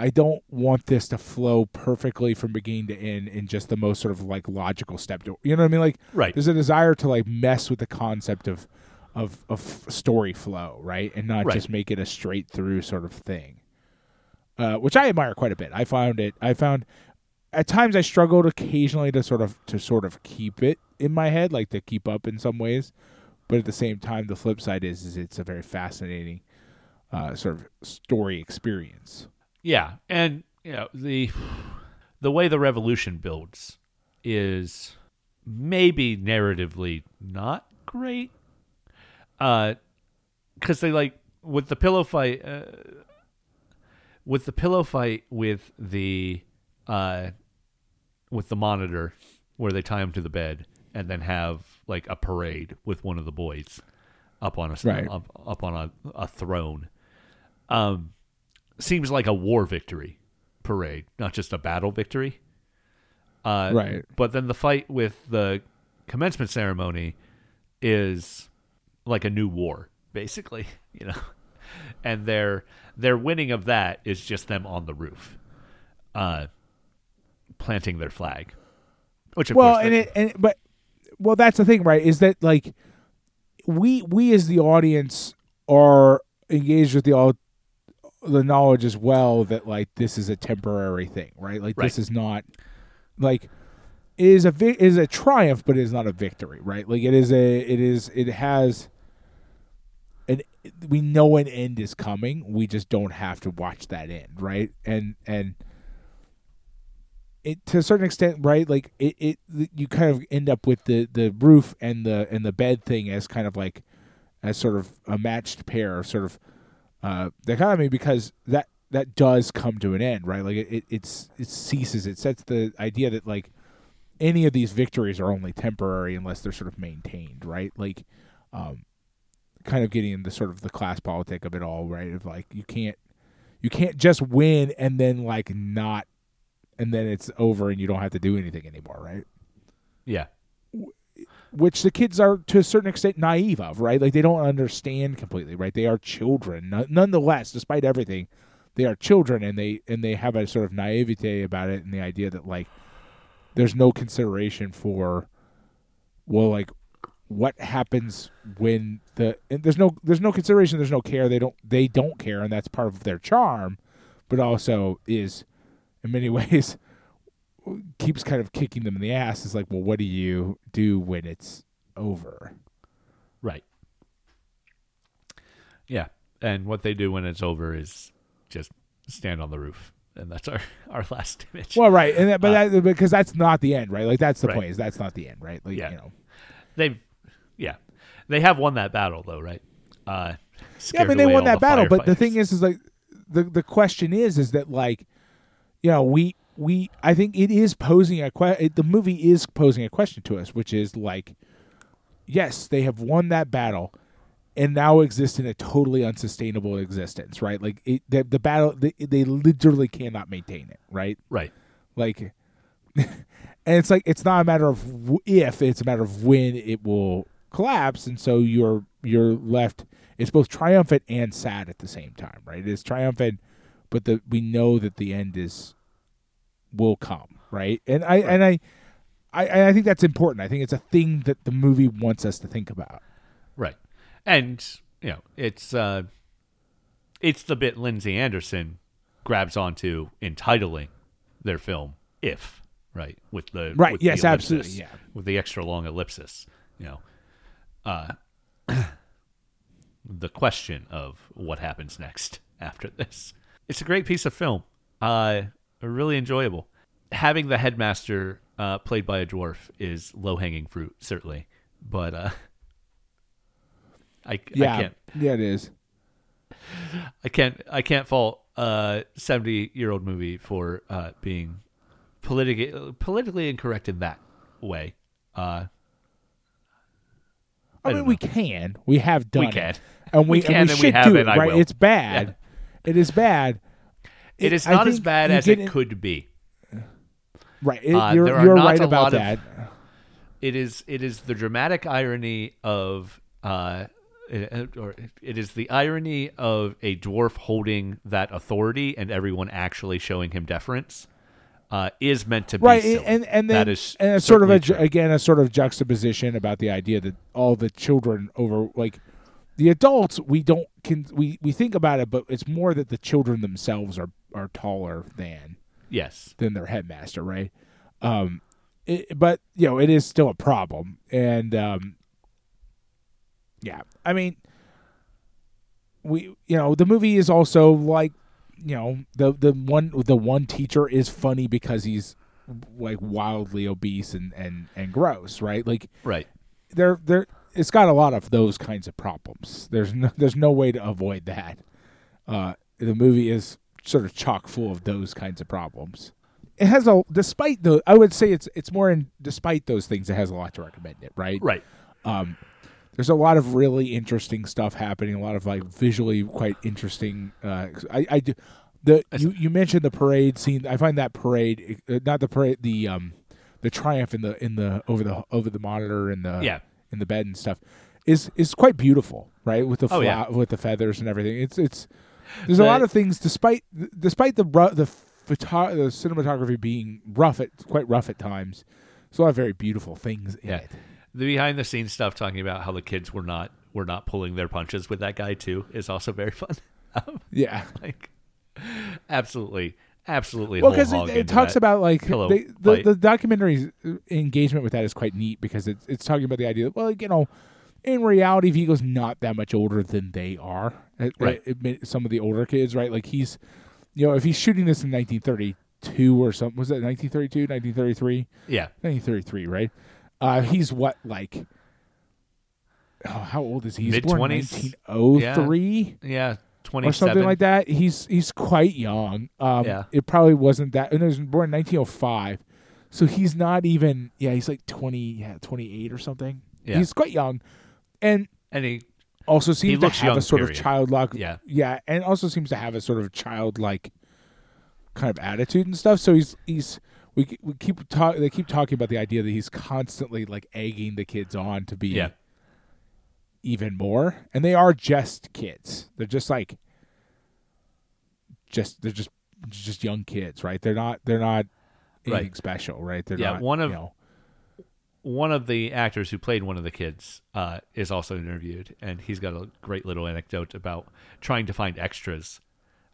I don't want this to flow perfectly from beginning to end in just the most sort of like logical step. To, you know what I mean? Like Right. there's a desire to like mess with the concept of of of story flow, right, and not Right. just make it a straight through sort of thing. Uh, which I admire quite a bit. I found it. I found at times I struggled occasionally to sort of to sort of keep it in my head, like to keep up in some ways. But at the same time, the flip side is, is it's a very fascinating uh, sort of story experience. Yeah, and you know the *sighs* the way the revolution builds is maybe narratively not great, Uh, because they like with the pillow fight, uh, with the pillow fight with the uh, with the monitor where they tie him to the bed and then have like a parade with one of the boys up on a Right. up, up on a, a throne. Um, seems like a war victory parade, not just a battle victory. Uh, Right. But then the fight with the commencement ceremony is like a new war, basically, *laughs* you know. And their their winning of that is just them on the roof, uh, planting their flag. Which of well, course, and it and but well, that's the thing, right? Is that like we we as the audience are engaged with the all the knowledge as well that like this is a temporary thing, right? Like this is not like it is a vi- is a triumph, but it is not a victory, right? Like it is a it is it has and we know an end is coming. We just don't have to watch that end, right? And and it to a certain extent, right? Like it, it you kind of end up with the the roof and the and the bed thing as kind of like as sort of a matched pair, sort of uh, dichotomy because that that does come to an end, right? Like it, it it's it ceases. It sets the idea that like any of these victories are only temporary unless they're sort of maintained, right? Like, um, kind of getting into sort of the class politic of it all, right? Of like you can't you can't just win and then like not and then it's over and you don't have to do anything anymore, right? yeah, which the kids are to a certain extent naive of, right? Like they don't understand completely, right? They are children, No- nonetheless, despite everything, they are children, and they and they have a sort of naivete about it, and the idea that like there's no consideration for, well, like what happens when the and there's no there's no consideration, there's no care. They don't they don't care, and that's part of their charm, but also is in many *laughs* ways keeps kind of kicking them in the ass is like, well, what do you do when it's over? right. Yeah, and what they do when it's over is just stand on the roof, and that's our *laughs* our last image. Well, right, and that, but that, because that's not the end, right? Like that's the Right. point. Is that's not the end, right? Like Yeah. you know, They've, yeah, they have won that battle though, right? Uh, yeah. I mean, they won that the battle, but the thing is, is like the the question is, is that like, you know, we we I think it is posing a que- The movie is posing a question to us, which is like, yes, they have won that battle. And now exist in a totally unsustainable existence, right? Like it, the, the battle, they, they literally cannot maintain it, right? right, like *laughs* and it's like it's not a matter of w- if it's a matter of when it will collapse and so you're you're left it's both triumphant and sad at the same time right it's triumphant but the we know that the end is will come right? And i and I, I i think that's important. I think it's a thing that the movie wants us to think about. Right, and you know, it's uh, it's the bit Lindsay Anderson grabs onto entitling their film "If," right? With the Right, with the yes, absolutely, yeah. with the extra long ellipsis, you know, uh, *clears throat* the question of what happens next *laughs* after this. It's a great piece of film. Uh, really enjoyable. Having the headmaster uh, played by a dwarf is low hanging fruit, certainly, but uh, I, Yeah, I can't yeah, it is. I can't I can't fault a seventy year old movie for uh, being politically politically incorrect in that way. Uh, I, I mean, we can. We have done We can. it, and we, We can and we and we should have do it. Right? It's bad. It is bad. It is not as bad as it could be. Right. It- Uh, you're there are you're not right a about lot of- It is it is the dramatic irony of uh, it, or it is the irony of a dwarf holding that authority and everyone actually showing him deference. Uh, is meant to be right silly. and and That then is and sort of a certainly ju- true. again a sort of juxtaposition about the idea that all the children over like the adults we don't can we we think about it but it's more that the children themselves are are taller than yes. than their headmaster right? Um it, but you know it is still a problem. And um yeah i mean we you know the movie is also like you know the the one the one teacher is funny because he's like wildly obese and and and gross right? Like right. there there it's got a lot of those kinds of problems. There's no there's no way to avoid that. Uh the movie is sort of chock full of those kinds of problems. It has a despite the i would say it's it's more in despite those things it has a lot to recommend it right? Right. Um there's a lot of really interesting stuff happening a lot of like visually quite interesting uh i i do the you, you mentioned the parade scene. I find that parade uh, not the parade the um the triumph in the in the over the over the monitor and the Yeah. In the bed and stuff is is quite beautiful right with the Oh, yeah. with the feathers and everything it's it's there's a lot of things despite despite the ru- the photo- the cinematography being rough at quite rough at times there's a lot of very beautiful things in Yeah. it the behind the scenes stuff talking about how the kids were not were not pulling their punches with that guy too is also very *laughs* fun. Yeah like absolutely, absolutely. well because it, it talks about like they, the the documentary's engagement with that is quite neat because it's it's talking about the idea that well you know in reality Vigo's not that much older than they are. Right. it- some of the older kids right? Like he's you know if he's shooting this in 1932 or something was that 1932 1933 yeah, 1933 right? Uh he's what like oh how old is he? He's Mid-twenties? 1903 yeah, twenty or something like that. He's he's quite young. Um, Yeah. It probably wasn't that. And he was born in 1905, so he's not even. Yeah, he's like 20, yeah, 28 or something. Yeah. He's quite young, and And he, also seems to looks have young, a sort of childlike. Yeah. yeah, and also seems to have a sort of childlike kind of attitude and stuff. So he's he's. We, we keep talk. They keep talking about the idea that he's constantly like egging the kids on to be yeah, even more. And they are just kids. They're just like just they're just just young kids right? They're not they're not anything Right. special right? They're Yeah, not one of- you know, one of the actors who played one of the kids uh, is also interviewed, and he's got a great little anecdote about trying to find extras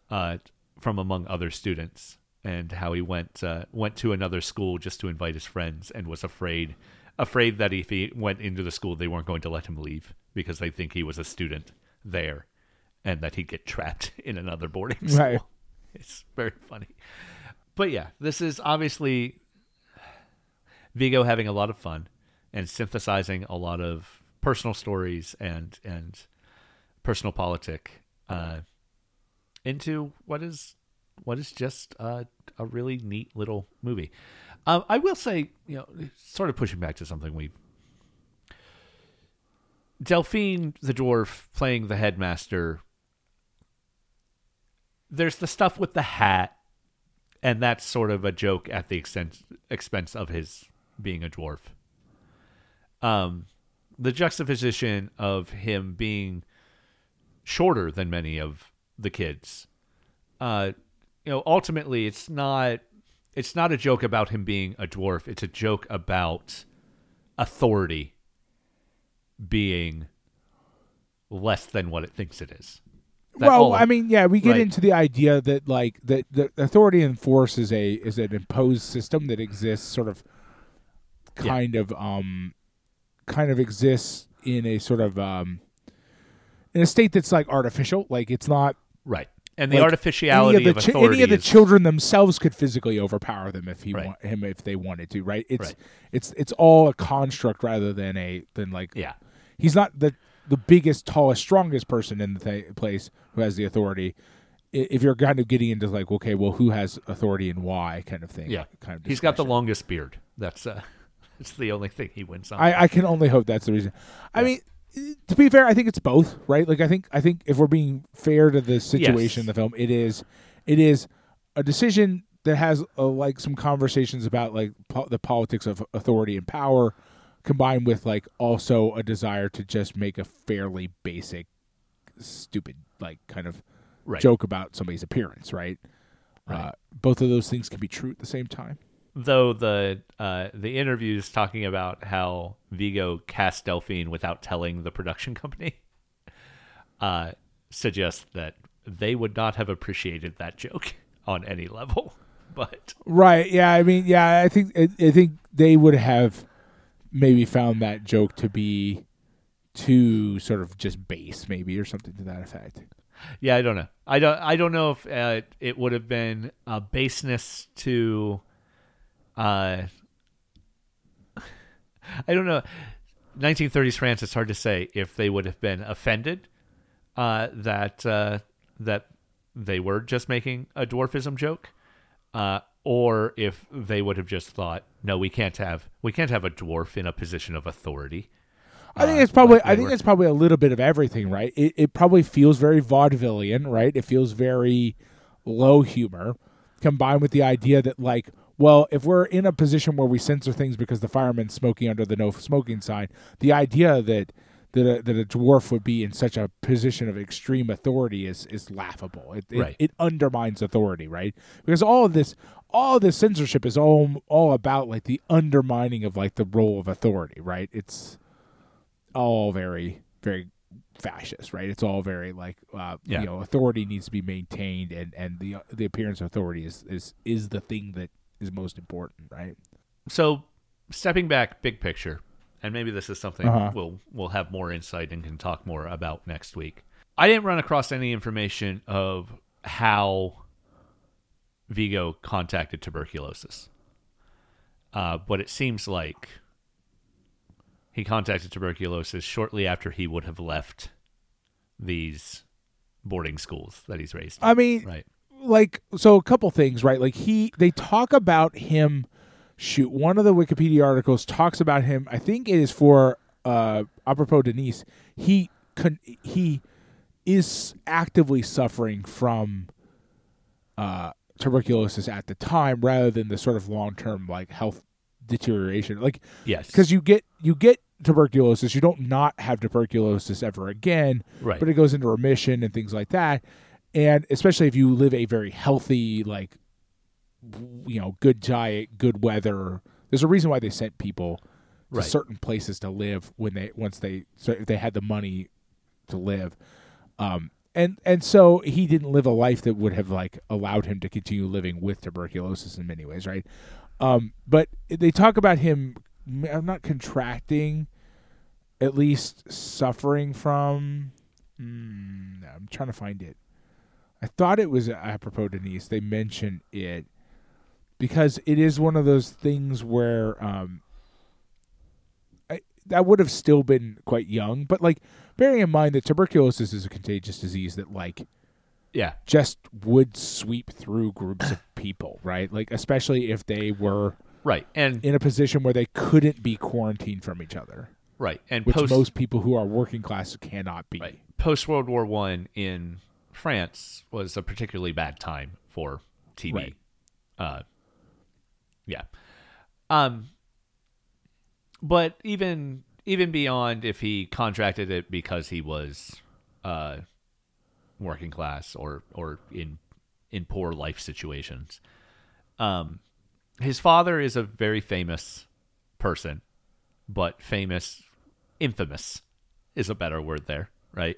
uh, from among other students, and how he went uh, went to another school just to invite his friends, and was afraid afraid that if he went into the school, they weren't going to let him leave because they think he was a student there, and that he'd get trapped *laughs* in another boarding school. Right. *laughs* It's very funny. But yeah, this is obviously Vigo having a lot of fun and synthesizing a lot of personal stories and and personal politic uh, into what is what is just uh, a really neat little movie. Um, I will say, you know, sort of pushing back to something we. Delphine the dwarf playing the headmaster. There's the stuff with the hat, and that's sort of a joke at the extent, expense of his being a dwarf. Um, the juxtaposition of him being shorter than many of the kids. Uh, you know, ultimately, it's not it's not a joke about him being a dwarf. It's a joke about authority being less than what it thinks it is. That well, I mean, yeah, we get Right. into the idea that like that the authority and force is a is an imposed system that exists sort of Yeah. kind of um kind of exists in a sort of um in a state that's like artificial, like it's not right, and the like, artificiality any of of, the chi- any of the is- children themselves could physically overpower them if he Right. wa- him if they wanted to, right? It's Right. it's it's all a construct rather than a than like yeah, he's not the the biggest, tallest, strongest person in the th- place who has the authority. If you're kind of getting into like, okay, well, who has authority and why, kind of thing. yeah. kind of. He's got the longest beard. That's uh, *laughs* it's the only thing he wins on. I, I can only hope that's the reason. I mean, to be fair, I think it's both, right? Like, I think I think if we're being fair to the situation in the film, it is it is a decision that has uh, like some conversations about like po- the politics of authority and power, combined with like also a desire to just make a fairly basic, stupid like kind of right. joke about somebody's appearance, right? Right. Uh, both of those things can be true at the same time. Though the uh, the interviews talking about how Vigo cast Delphine without telling the production company *laughs* uh, suggest that they would not have appreciated that joke *laughs* on any level. *laughs* But Right. Yeah. I mean, yeah. I think I, I think they would have maybe found that joke to be too sort of just base, maybe, or something to that effect. yeah, I don't know. I don't. I don't know if uh, it would have been a baseness to. Uh, *laughs* I don't know. 1930s France. It's hard to say if they would have been offended uh, that uh, that they were just making a dwarfism joke, uh, or if they would have just thought, no, we can't have we can't have a dwarf in a position of authority. I think Uh, it's probably. like I think were. it's probably a little bit of everything, right? It it probably feels very vaudevillian, right? It feels very low humor, combined with the idea that like, well, if we're in a position where we censor things because the fireman's smoking under the no smoking sign, the idea that that a, that a dwarf would be in such a position of extreme authority is is laughable. It it, Right. it undermines authority, right? Because all of this all this censorship is all all about like the undermining of like the role of authority, right? It's all very very fascist, right? It's all very like uh, Yeah. you know authority needs to be maintained, and and the the appearance of authority is is is the thing that is most important, right? so stepping back big picture and maybe this is something Uh-huh. we'll we'll have more insight and can talk more about next week i didn't run across any information of how vigo contacted tuberculosis. Uh, but it seems like he contacted tuberculosis shortly after he would have left these boarding schools that he's raised. I mean, right. like so a couple things right? Like he they talk about him shoot one of the wikipedia articles talks about him i think it is for uh À propos de Nice he con- he is actively suffering from uh tuberculosis at the time rather than the sort of long-term like health deterioration like yes because you get you get tuberculosis you don't not have tuberculosis ever again right but it goes into remission and things like that. And especially if you live a very healthy, like, you know, good diet, good weather. There's a reason why they sent people to Right. certain places to live when they once they so if they had the money to live. Um, and and so he didn't live a life that would have like allowed him to continue living with tuberculosis in many ways, right? Um, but they talk about him I'm not contracting, at least suffering from. Mm, I'm trying to find it. I thought it was À propos de Nice. They mention it because it is one of those things where um, I, that would have still been quite young, but like bearing in mind that tuberculosis is a contagious disease that like yeah just would sweep through groups of *clears throat* people, right? Like especially if they were right and in a position where they couldn't be quarantined from each other, right and which post most people who are working class cannot be. Right. Post World War One in France was a particularly bad time for TB. Right. Uh, yeah. Um. But even even beyond if he contracted it because he was uh, working class or or in in poor life situations, um, his father is a very famous person, but famous, infamous is a better word there, right?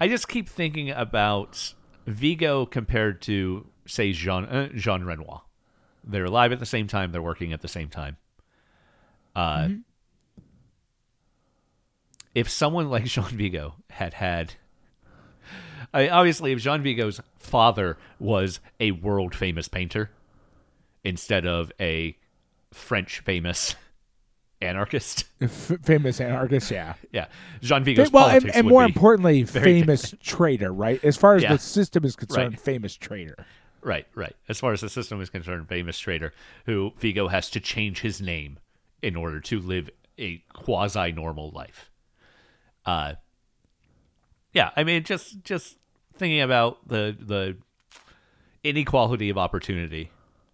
I just keep thinking about Vigo compared to say Jean uh, Jean Renoir. They're alive at the same time. They're working at the same time. Uh, Mm-hmm. If someone like *laughs* Jean Vigo had had, I mean, obviously, if Jean Vigo's father was a world famous painter instead of a French famous *laughs* anarchist, *laughs* F- famous anarchist, yeah. yeah, Jean Vigo's well, and, and more importantly, famous traitor, right? As far as Yeah. the system is concerned, Right. famous traitor. Right, right. As far as the system is concerned, famous trader who Vigo has to change his name in order to live a quasi normal life. Uh yeah, I mean just just thinking about the the inequality of opportunity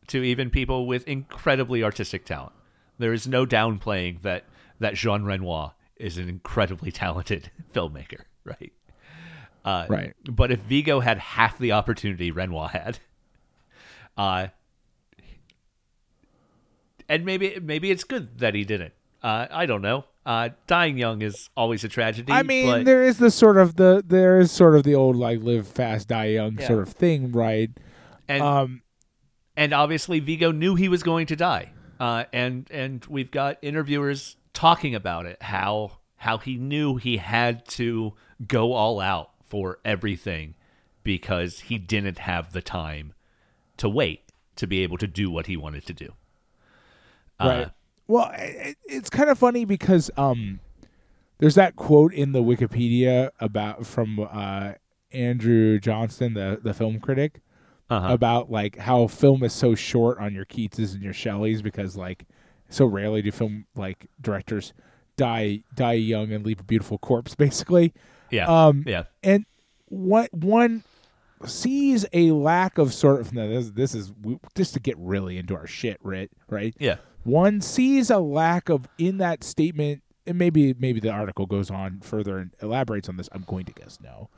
to even people with incredibly artistic talent. There is no downplaying that that Jean Renoir is an incredibly talented *laughs* filmmaker, right? Uh, Right. But if Vigo had half the opportunity Renoir had, uh, and maybe maybe it's good that he didn't. Uh, I don't know. Uh, dying young is always a tragedy. I mean, but, there is the sort of the there is sort of the old like live fast, die young Yeah. sort of thing, right? and Um, and obviously Vigo knew he was going to die. Uh, and and we've got interviewers talking about it how how he knew he had to go all out for everything because he didn't have the time to wait to be able to do what he wanted to do. Uh, right. Well, it, it's kind of funny because um, there's that quote in the Wikipedia about from uh, Andrew Johnston, the the film critic, Uh-huh. about like how film is so short on your Keatses and your Shelleys because like so rarely do film like directors die die young and leave a beautiful corpse, *laughs* basically. yeah. Um, yeah. and what one sees a lack of sort of no, this, this is just to get really into our shit, right? Right? Yeah. One sees a lack of in that statement, and maybe maybe the article goes on further and elaborates on this. I'm going to guess no,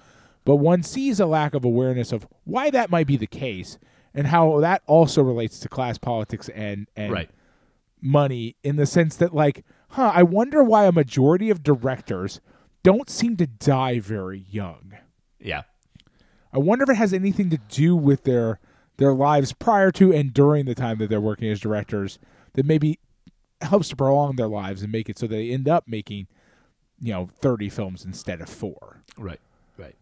but one sees a lack of awareness of why that might be the case, and how that also relates to class politics and and Right. money in the sense that like, huh? I wonder why a majority of directors don't seem to die very young. Yeah. I wonder if it has anything to do with their their lives prior to and during the time that they're working as directors that maybe helps to prolong their lives and make it so they end up making you know 30 films instead of 4 Right. Right.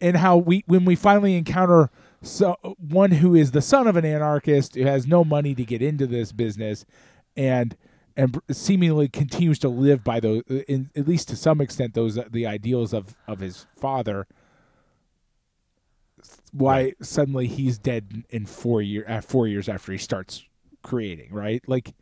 and how we when we finally encounter so one who is the son of an anarchist who has no money to get into this business and and seemingly continues to live by those in, at least to some extent those the ideals of of his father why suddenly he's dead in- 4 year uh, 4 years after he starts creating right like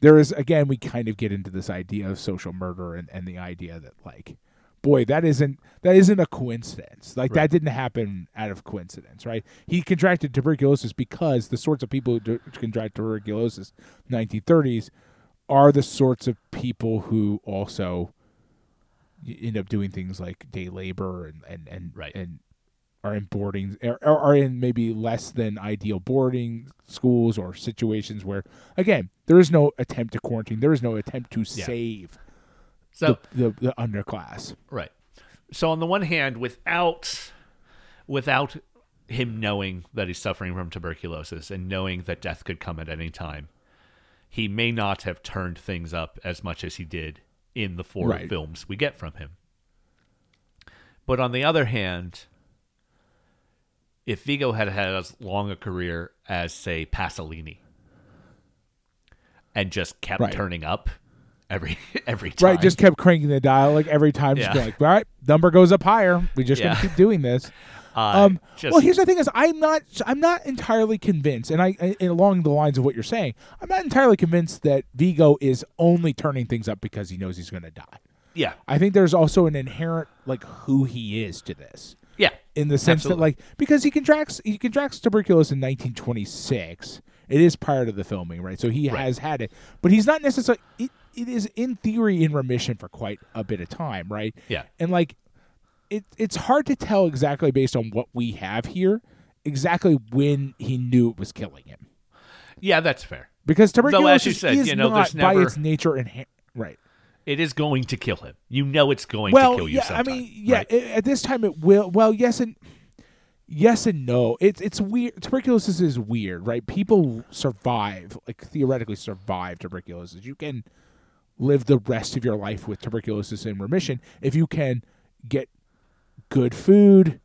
there is again we kind of get into this idea of social murder and, and the idea that like boy that isn't that isn't a coincidence like Right. that didn't happen out of coincidence right he contracted tuberculosis because the sorts of people who do- contract tuberculosis 1930s are the sorts of people who also end up doing things like day labor and and and, Right. and are in boarding are, are in maybe less than ideal boarding schools or situations where again there is no attempt to quarantine there is no attempt to Yeah. save So the, the the underclass Right. So on the one hand, without without him knowing that he's suffering from tuberculosis and knowing that death could come at any time, he may not have turned things up as much as he did in the four Right. films we get from him. But on the other hand, if Vigo had had as long a career as, say, Pasolini, and just kept Right. turning up every *laughs* every time, right just kept cranking the dial like every time Yeah. like all right number goes up higher we just Yeah. gotta keep doing this *laughs* uh, um just, well here's the thing is i'm not i'm not entirely convinced and i and along the lines of what you're saying i'm not entirely convinced that vigo is only turning things up because he knows he's gonna die yeah, i think there's also an inherent like who he is to this in the sense Absolutely. that like because he contracts he contracts tuberculosis in 1926 it is prior to the filming right so he Right. has had it but he's not necessarily it, it is in theory in remission for quite a bit of time right yeah. and like it it's hard to tell exactly based on what we have here exactly when he knew it was killing him Yeah, that's fair. because tuberculosis you said, is you know, not there's by its nature inherent right it is going to kill him. You know it's going well, to kill you. yeah, I mean, yeah, right? i- at this time it will. Well, yes and yes and no. It's it's weird. Tuberculosis is weird, right? People survive, like theoretically survive tuberculosis. You can live the rest of your life with tuberculosis in remission if you can get good food,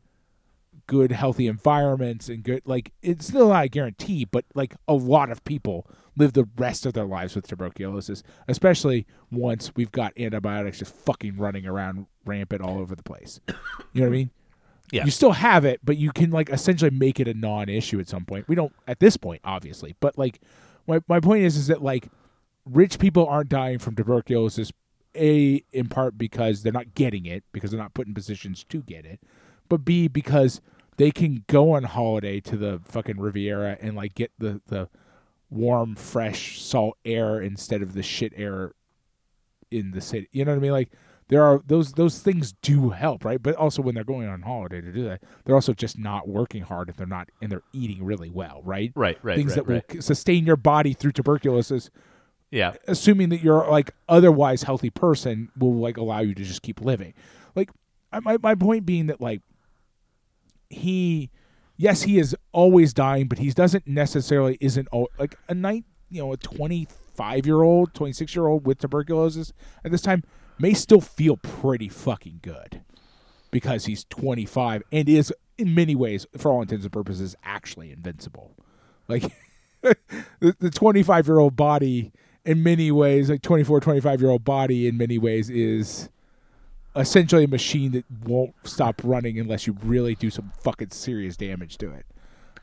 good healthy environments, and good like it's still not a guarantee, but like a lot of people live the rest of their lives with tuberculosis, especially once we've got antibiotics just fucking running around rampant all over the place. You know what I mean? *coughs* Yeah. You still have it, but you can like essentially make it a non-issue at some point. We don't at this point, obviously, but like my my point is is that like rich people aren't dying from tuberculosis a in part because they're not getting it because they're not put in positions to get it but b because they can go on holiday to the fucking riviera and like get the the warm fresh salt air instead of the shit air in the city. You know what i mean? Like there are those those things do help right? But also when they're going on holiday to do that they're also just not working hard if they're not and they're eating really well right? Right, right, things right, that right. will sustain your body through tuberculosis yeah, assuming that you're like otherwise healthy person will like allow you to just keep living. Like my, my point being that like he yes he is always dying but he doesn't necessarily isn't al- like a night you know a 25 year old 26 year old with tuberculosis at this time may still feel pretty fucking good because he's 25 and is in many ways for all intents and purposes actually invincible. Like *laughs* the 25 year old body in many ways like 24 25 year old body in many ways is essentially a machine that won't stop running unless you really do some fucking serious damage to it.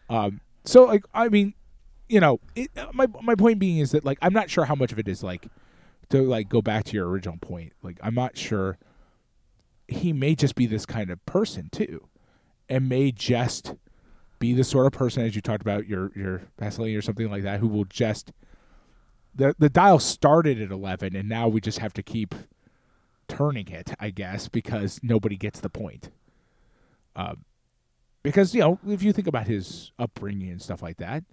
Um so like i mean you know it, my my point being is that like i'm not sure how much of it is like to like go back to your original point. Like i'm not sure. He may just be this kind of person too and may just be the sort of person as you talked about your your Pasolini or something like that who will just the the dial started at 11 and now we just have to keep turning it I guess because nobody gets the point. Um because you know if you think about his upbringing and stuff like that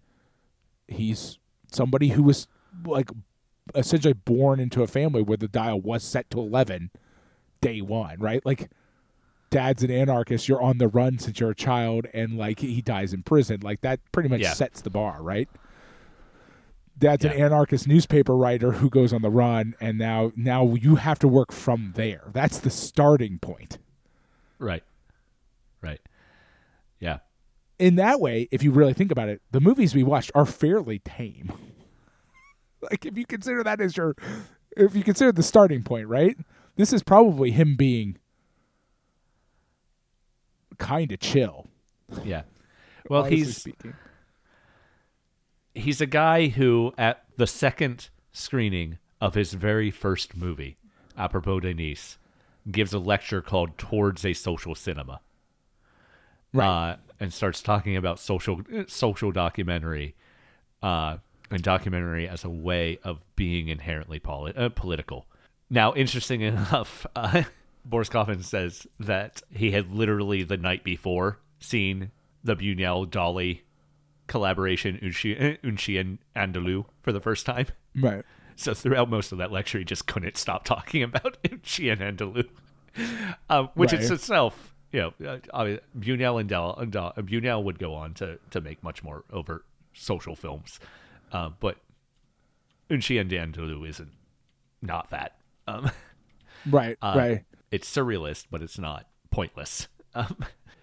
he's somebody who was like essentially born into a family where the dial was set to 11 day 1 right? Like dad's an anarchist you're on the run since you're a child and like he dies in prison. Like that pretty much Yeah. sets the bar right dad's an anarchist newspaper writer who goes on the run and now now you have to work from there. That's the starting point. Right, right. Yeah, in that way if you really think about it the movies we watched are fairly tame. *laughs* Like if you consider that as your if you consider the starting point right? This is probably him being kind of chill. Yeah. Well, honestly he's speaking. He's a guy who, at the second screening of his very first movie, À propos de Nice, gives a lecture called "Towards a Social Cinema," Right. uh, and starts talking about social social documentary, uh, and documentary as a way of being inherently uh, political. Now, interesting *laughs* enough, uh, Boris Kaufman says that he had literally the night before seen the Buñuel Dalí collaboration Unchi, Un Chien Andalou for the first time. right So throughout most of that lecture, he just couldn't stop talking about *laughs* Un Chien Andalou, um, which Right. is itself, you know, uh, Buñuel and Dal, and Dal, Buñuel would go on to to make much more overt social films, uh, but Un Chien Andalou isn't not that. Um, *laughs* right uh, right It's surrealist, but it's not pointless. *laughs* Um,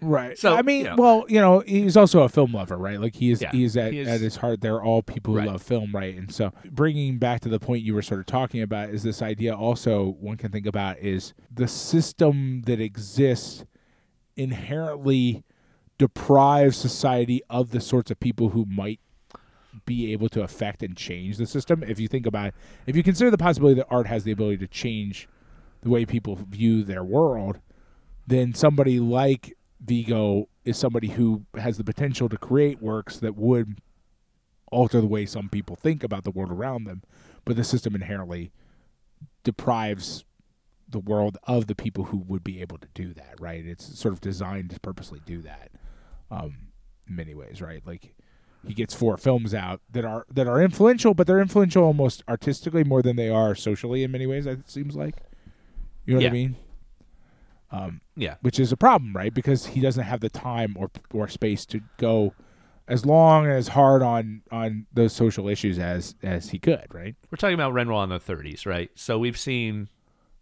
Right. So, I mean, you know. well, you know, he's also a film lover, right? Like he is, Yeah, he's at, he is- at his heart. They're all people who Right. love film, right? And so, bringing back to the point you were sort of talking about is this idea. Also, one can think about is the system that exists inherently deprives society of the sorts of people who might be able to affect and change the system. If you think about it, if you consider the possibility that art has the ability to change the way people view their world, then somebody like Vigo is somebody who has the potential to create works that would alter the way some people think about the world around them, but the system inherently deprives the world of the people who would be able to do that, right? It's sort of designed to purposely do that. Um in many ways, right? Like he gets four films out that are that are influential, but they're influential almost artistically more than they are socially in many ways. It seems like, you know what I mean? Um, Yeah. which is a problem, right? Because he doesn't have the time or or space to go as long and as hard on on those social issues as as he could, right? We're talking about Renoir in the 30s, right? So we've seen,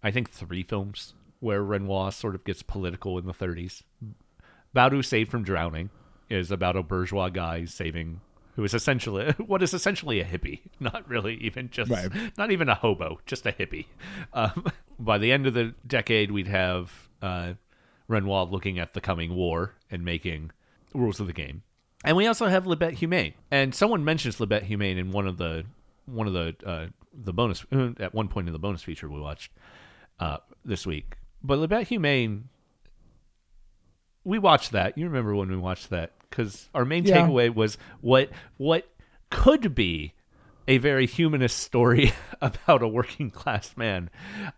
I think, three films where Renoir sort of gets political in the 30s. Boudu Saved from Drowning is about a bourgeois guy saving who is essentially *laughs* what is essentially a hippie, *laughs* not really even just Right. not even a hobo, just a hippie. Um, *laughs* by the end of the decade, we'd have uh, Renoir looking at the coming war and making rules of the game, and we also have La Bête Humaine. And someone mentions La Bête Humaine in one of the one of the uh, the bonus at one point in the bonus feature we watched uh, this week. But La Bête Humaine, we watched that. You remember when we watched that because our main Yeah. takeaway was what what could be a very humanist story *laughs* about a working class man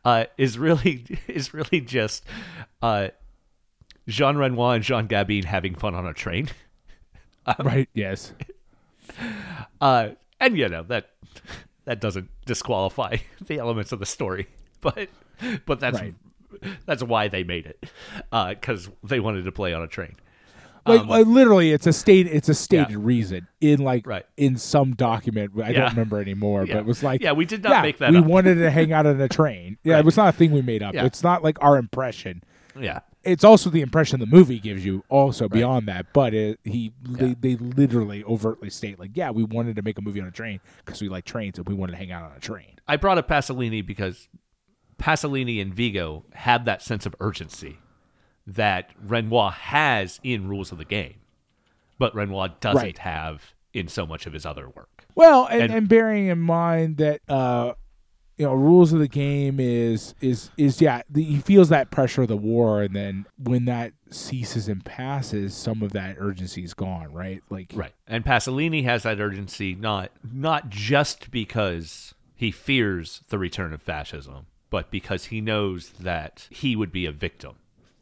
uh, is really *laughs* is really just uh, Jean Renoir and Jean Gabin having fun on a train. *laughs* right? Yes. *laughs* Uh, and you know that that doesn't disqualify *laughs* the elements of the story, but but that's Right. that's why they made it because they wanted to play on a train. Like, like, literally, it's a state. It's a stated Um, Yeah. reason in like Right. in some document. I Yeah. don't remember anymore, Yeah. but it was like Yeah, we did not make that We up. wanted to hang out on a train. Yeah, Right. it was not a thing we made up. It's not like our impression. Yeah, It's also the impression the movie gives you. Also beyond that, but it, he Yeah. they, they literally overtly state like, yeah, we wanted to make a movie on a train because we like trains and we wanted to hang out on a train. I brought up Pasolini because Pasolini and Vigo had that sense of urgency that Renoir has in Rules of the Game, but Renoir doesn't Right. have in so much of his other work. Well, and, And- and, bearing in mind that uh, you know, rules of the game is is is yeah, the, he feels that pressure of the war, and then when that ceases and passes, some of that urgency is gone, right? Like, Right. And Pasolini has that urgency not not just because he fears the return of fascism, but because he knows that he would be a victim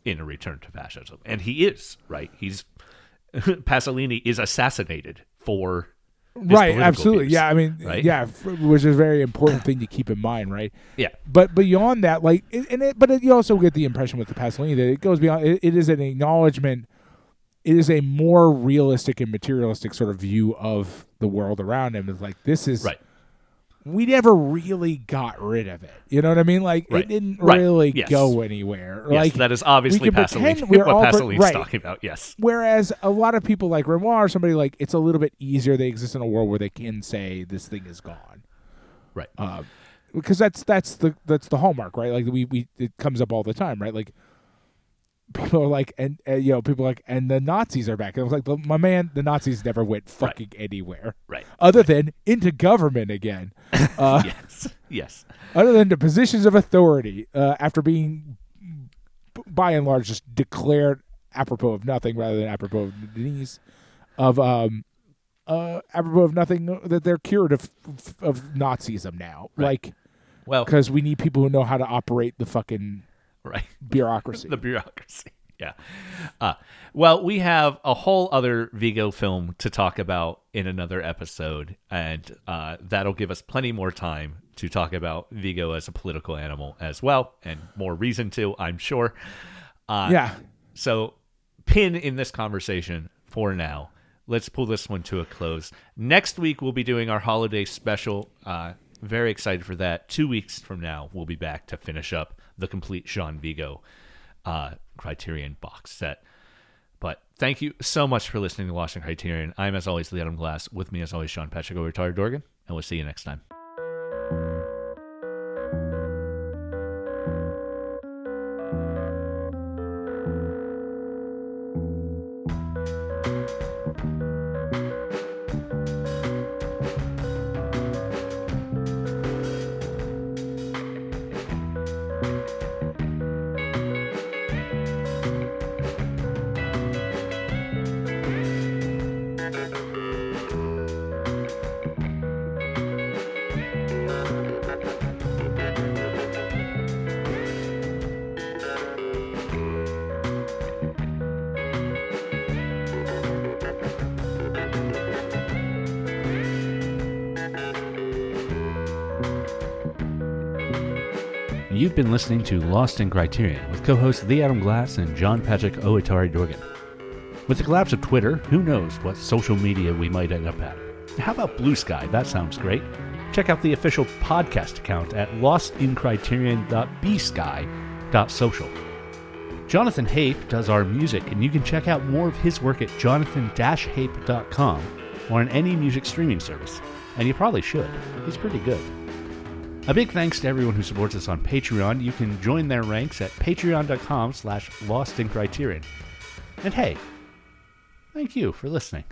in a return to fascism. And he is, right? He's *laughs* Pasolini is assassinated for right, absolutely, views, yeah. I mean, right? yeah, f- which is a very important thing to keep in mind, right? Yeah. But beyond that, like, and it, but it, you also get the impression with the Pasolini that it goes beyond. It, it is an acknowledgement. It is a more realistic and materialistic sort of view of the world around him. It's like this is Right. We never really got rid of it. You know what I mean? Like Right. it didn't Right. really Yes. go anywhere. Yes, like that is obviously pretend Pasolini. we're *laughs* What Pasolini's right. talking about. Yes. Whereas a lot of people like Renoir or somebody like it's a little bit easier. They exist in a world where they can say this thing is gone. Right. Uh, because that's that's the that's the hallmark, right? Like we we it comes up all the time, right? Like people are like, and uh, you know, people are like, and the Nazis are back. And I was like, "Well, my man, the Nazis never went fucking anywhere, right. other than into government again, *laughs* uh, yes. Yes. other than the positions of authority uh, after being, by and large, just declared apropos of nothing rather than apropos of Denise, of um, uh, apropos of nothing that they're cured of of Nazism now, Right. like Well, because we need people who know how to operate the fucking *laughs* right. bureaucracy. the bureaucracy. *laughs* Yeah. Uh, well, we have a whole other Vigo film to talk about in another episode, and uh, that'll give us plenty more time to talk about Vigo as a political animal as well, and more reason to, I'm sure. Uh, yeah, So, pin in this conversation for now. Let's pull this one to a close. Next week, we'll be doing our holiday special. Uh, very excited for that. Two weeks from now, we'll be back to finish up the complete Jean Vigo uh, Criterion box set. But thank you so much for listening to Lost in Criterion. I'm, as always, Lee Adam Glass. With me, as always, Sean Patrick Retired Dorgan. And we'll see you next time. Been listening to Lost in Criterion with co hosts The Adam Glass and John Patrick Oatari Dorgan. With the collapse of Twitter, who knows what social media we might end up at? How about Blue Sky? That sounds great. Check out the official podcast account at lostincriterion.bsky.social. Jonathan Hape does our music, and you can check out more of his work at jonathan-hape.com or on any music streaming service. And you probably should. He's pretty good. A big thanks to everyone who supports us on Patreon. You can join their ranks at patreon.com slash lostincriterion. And hey, thank you for listening.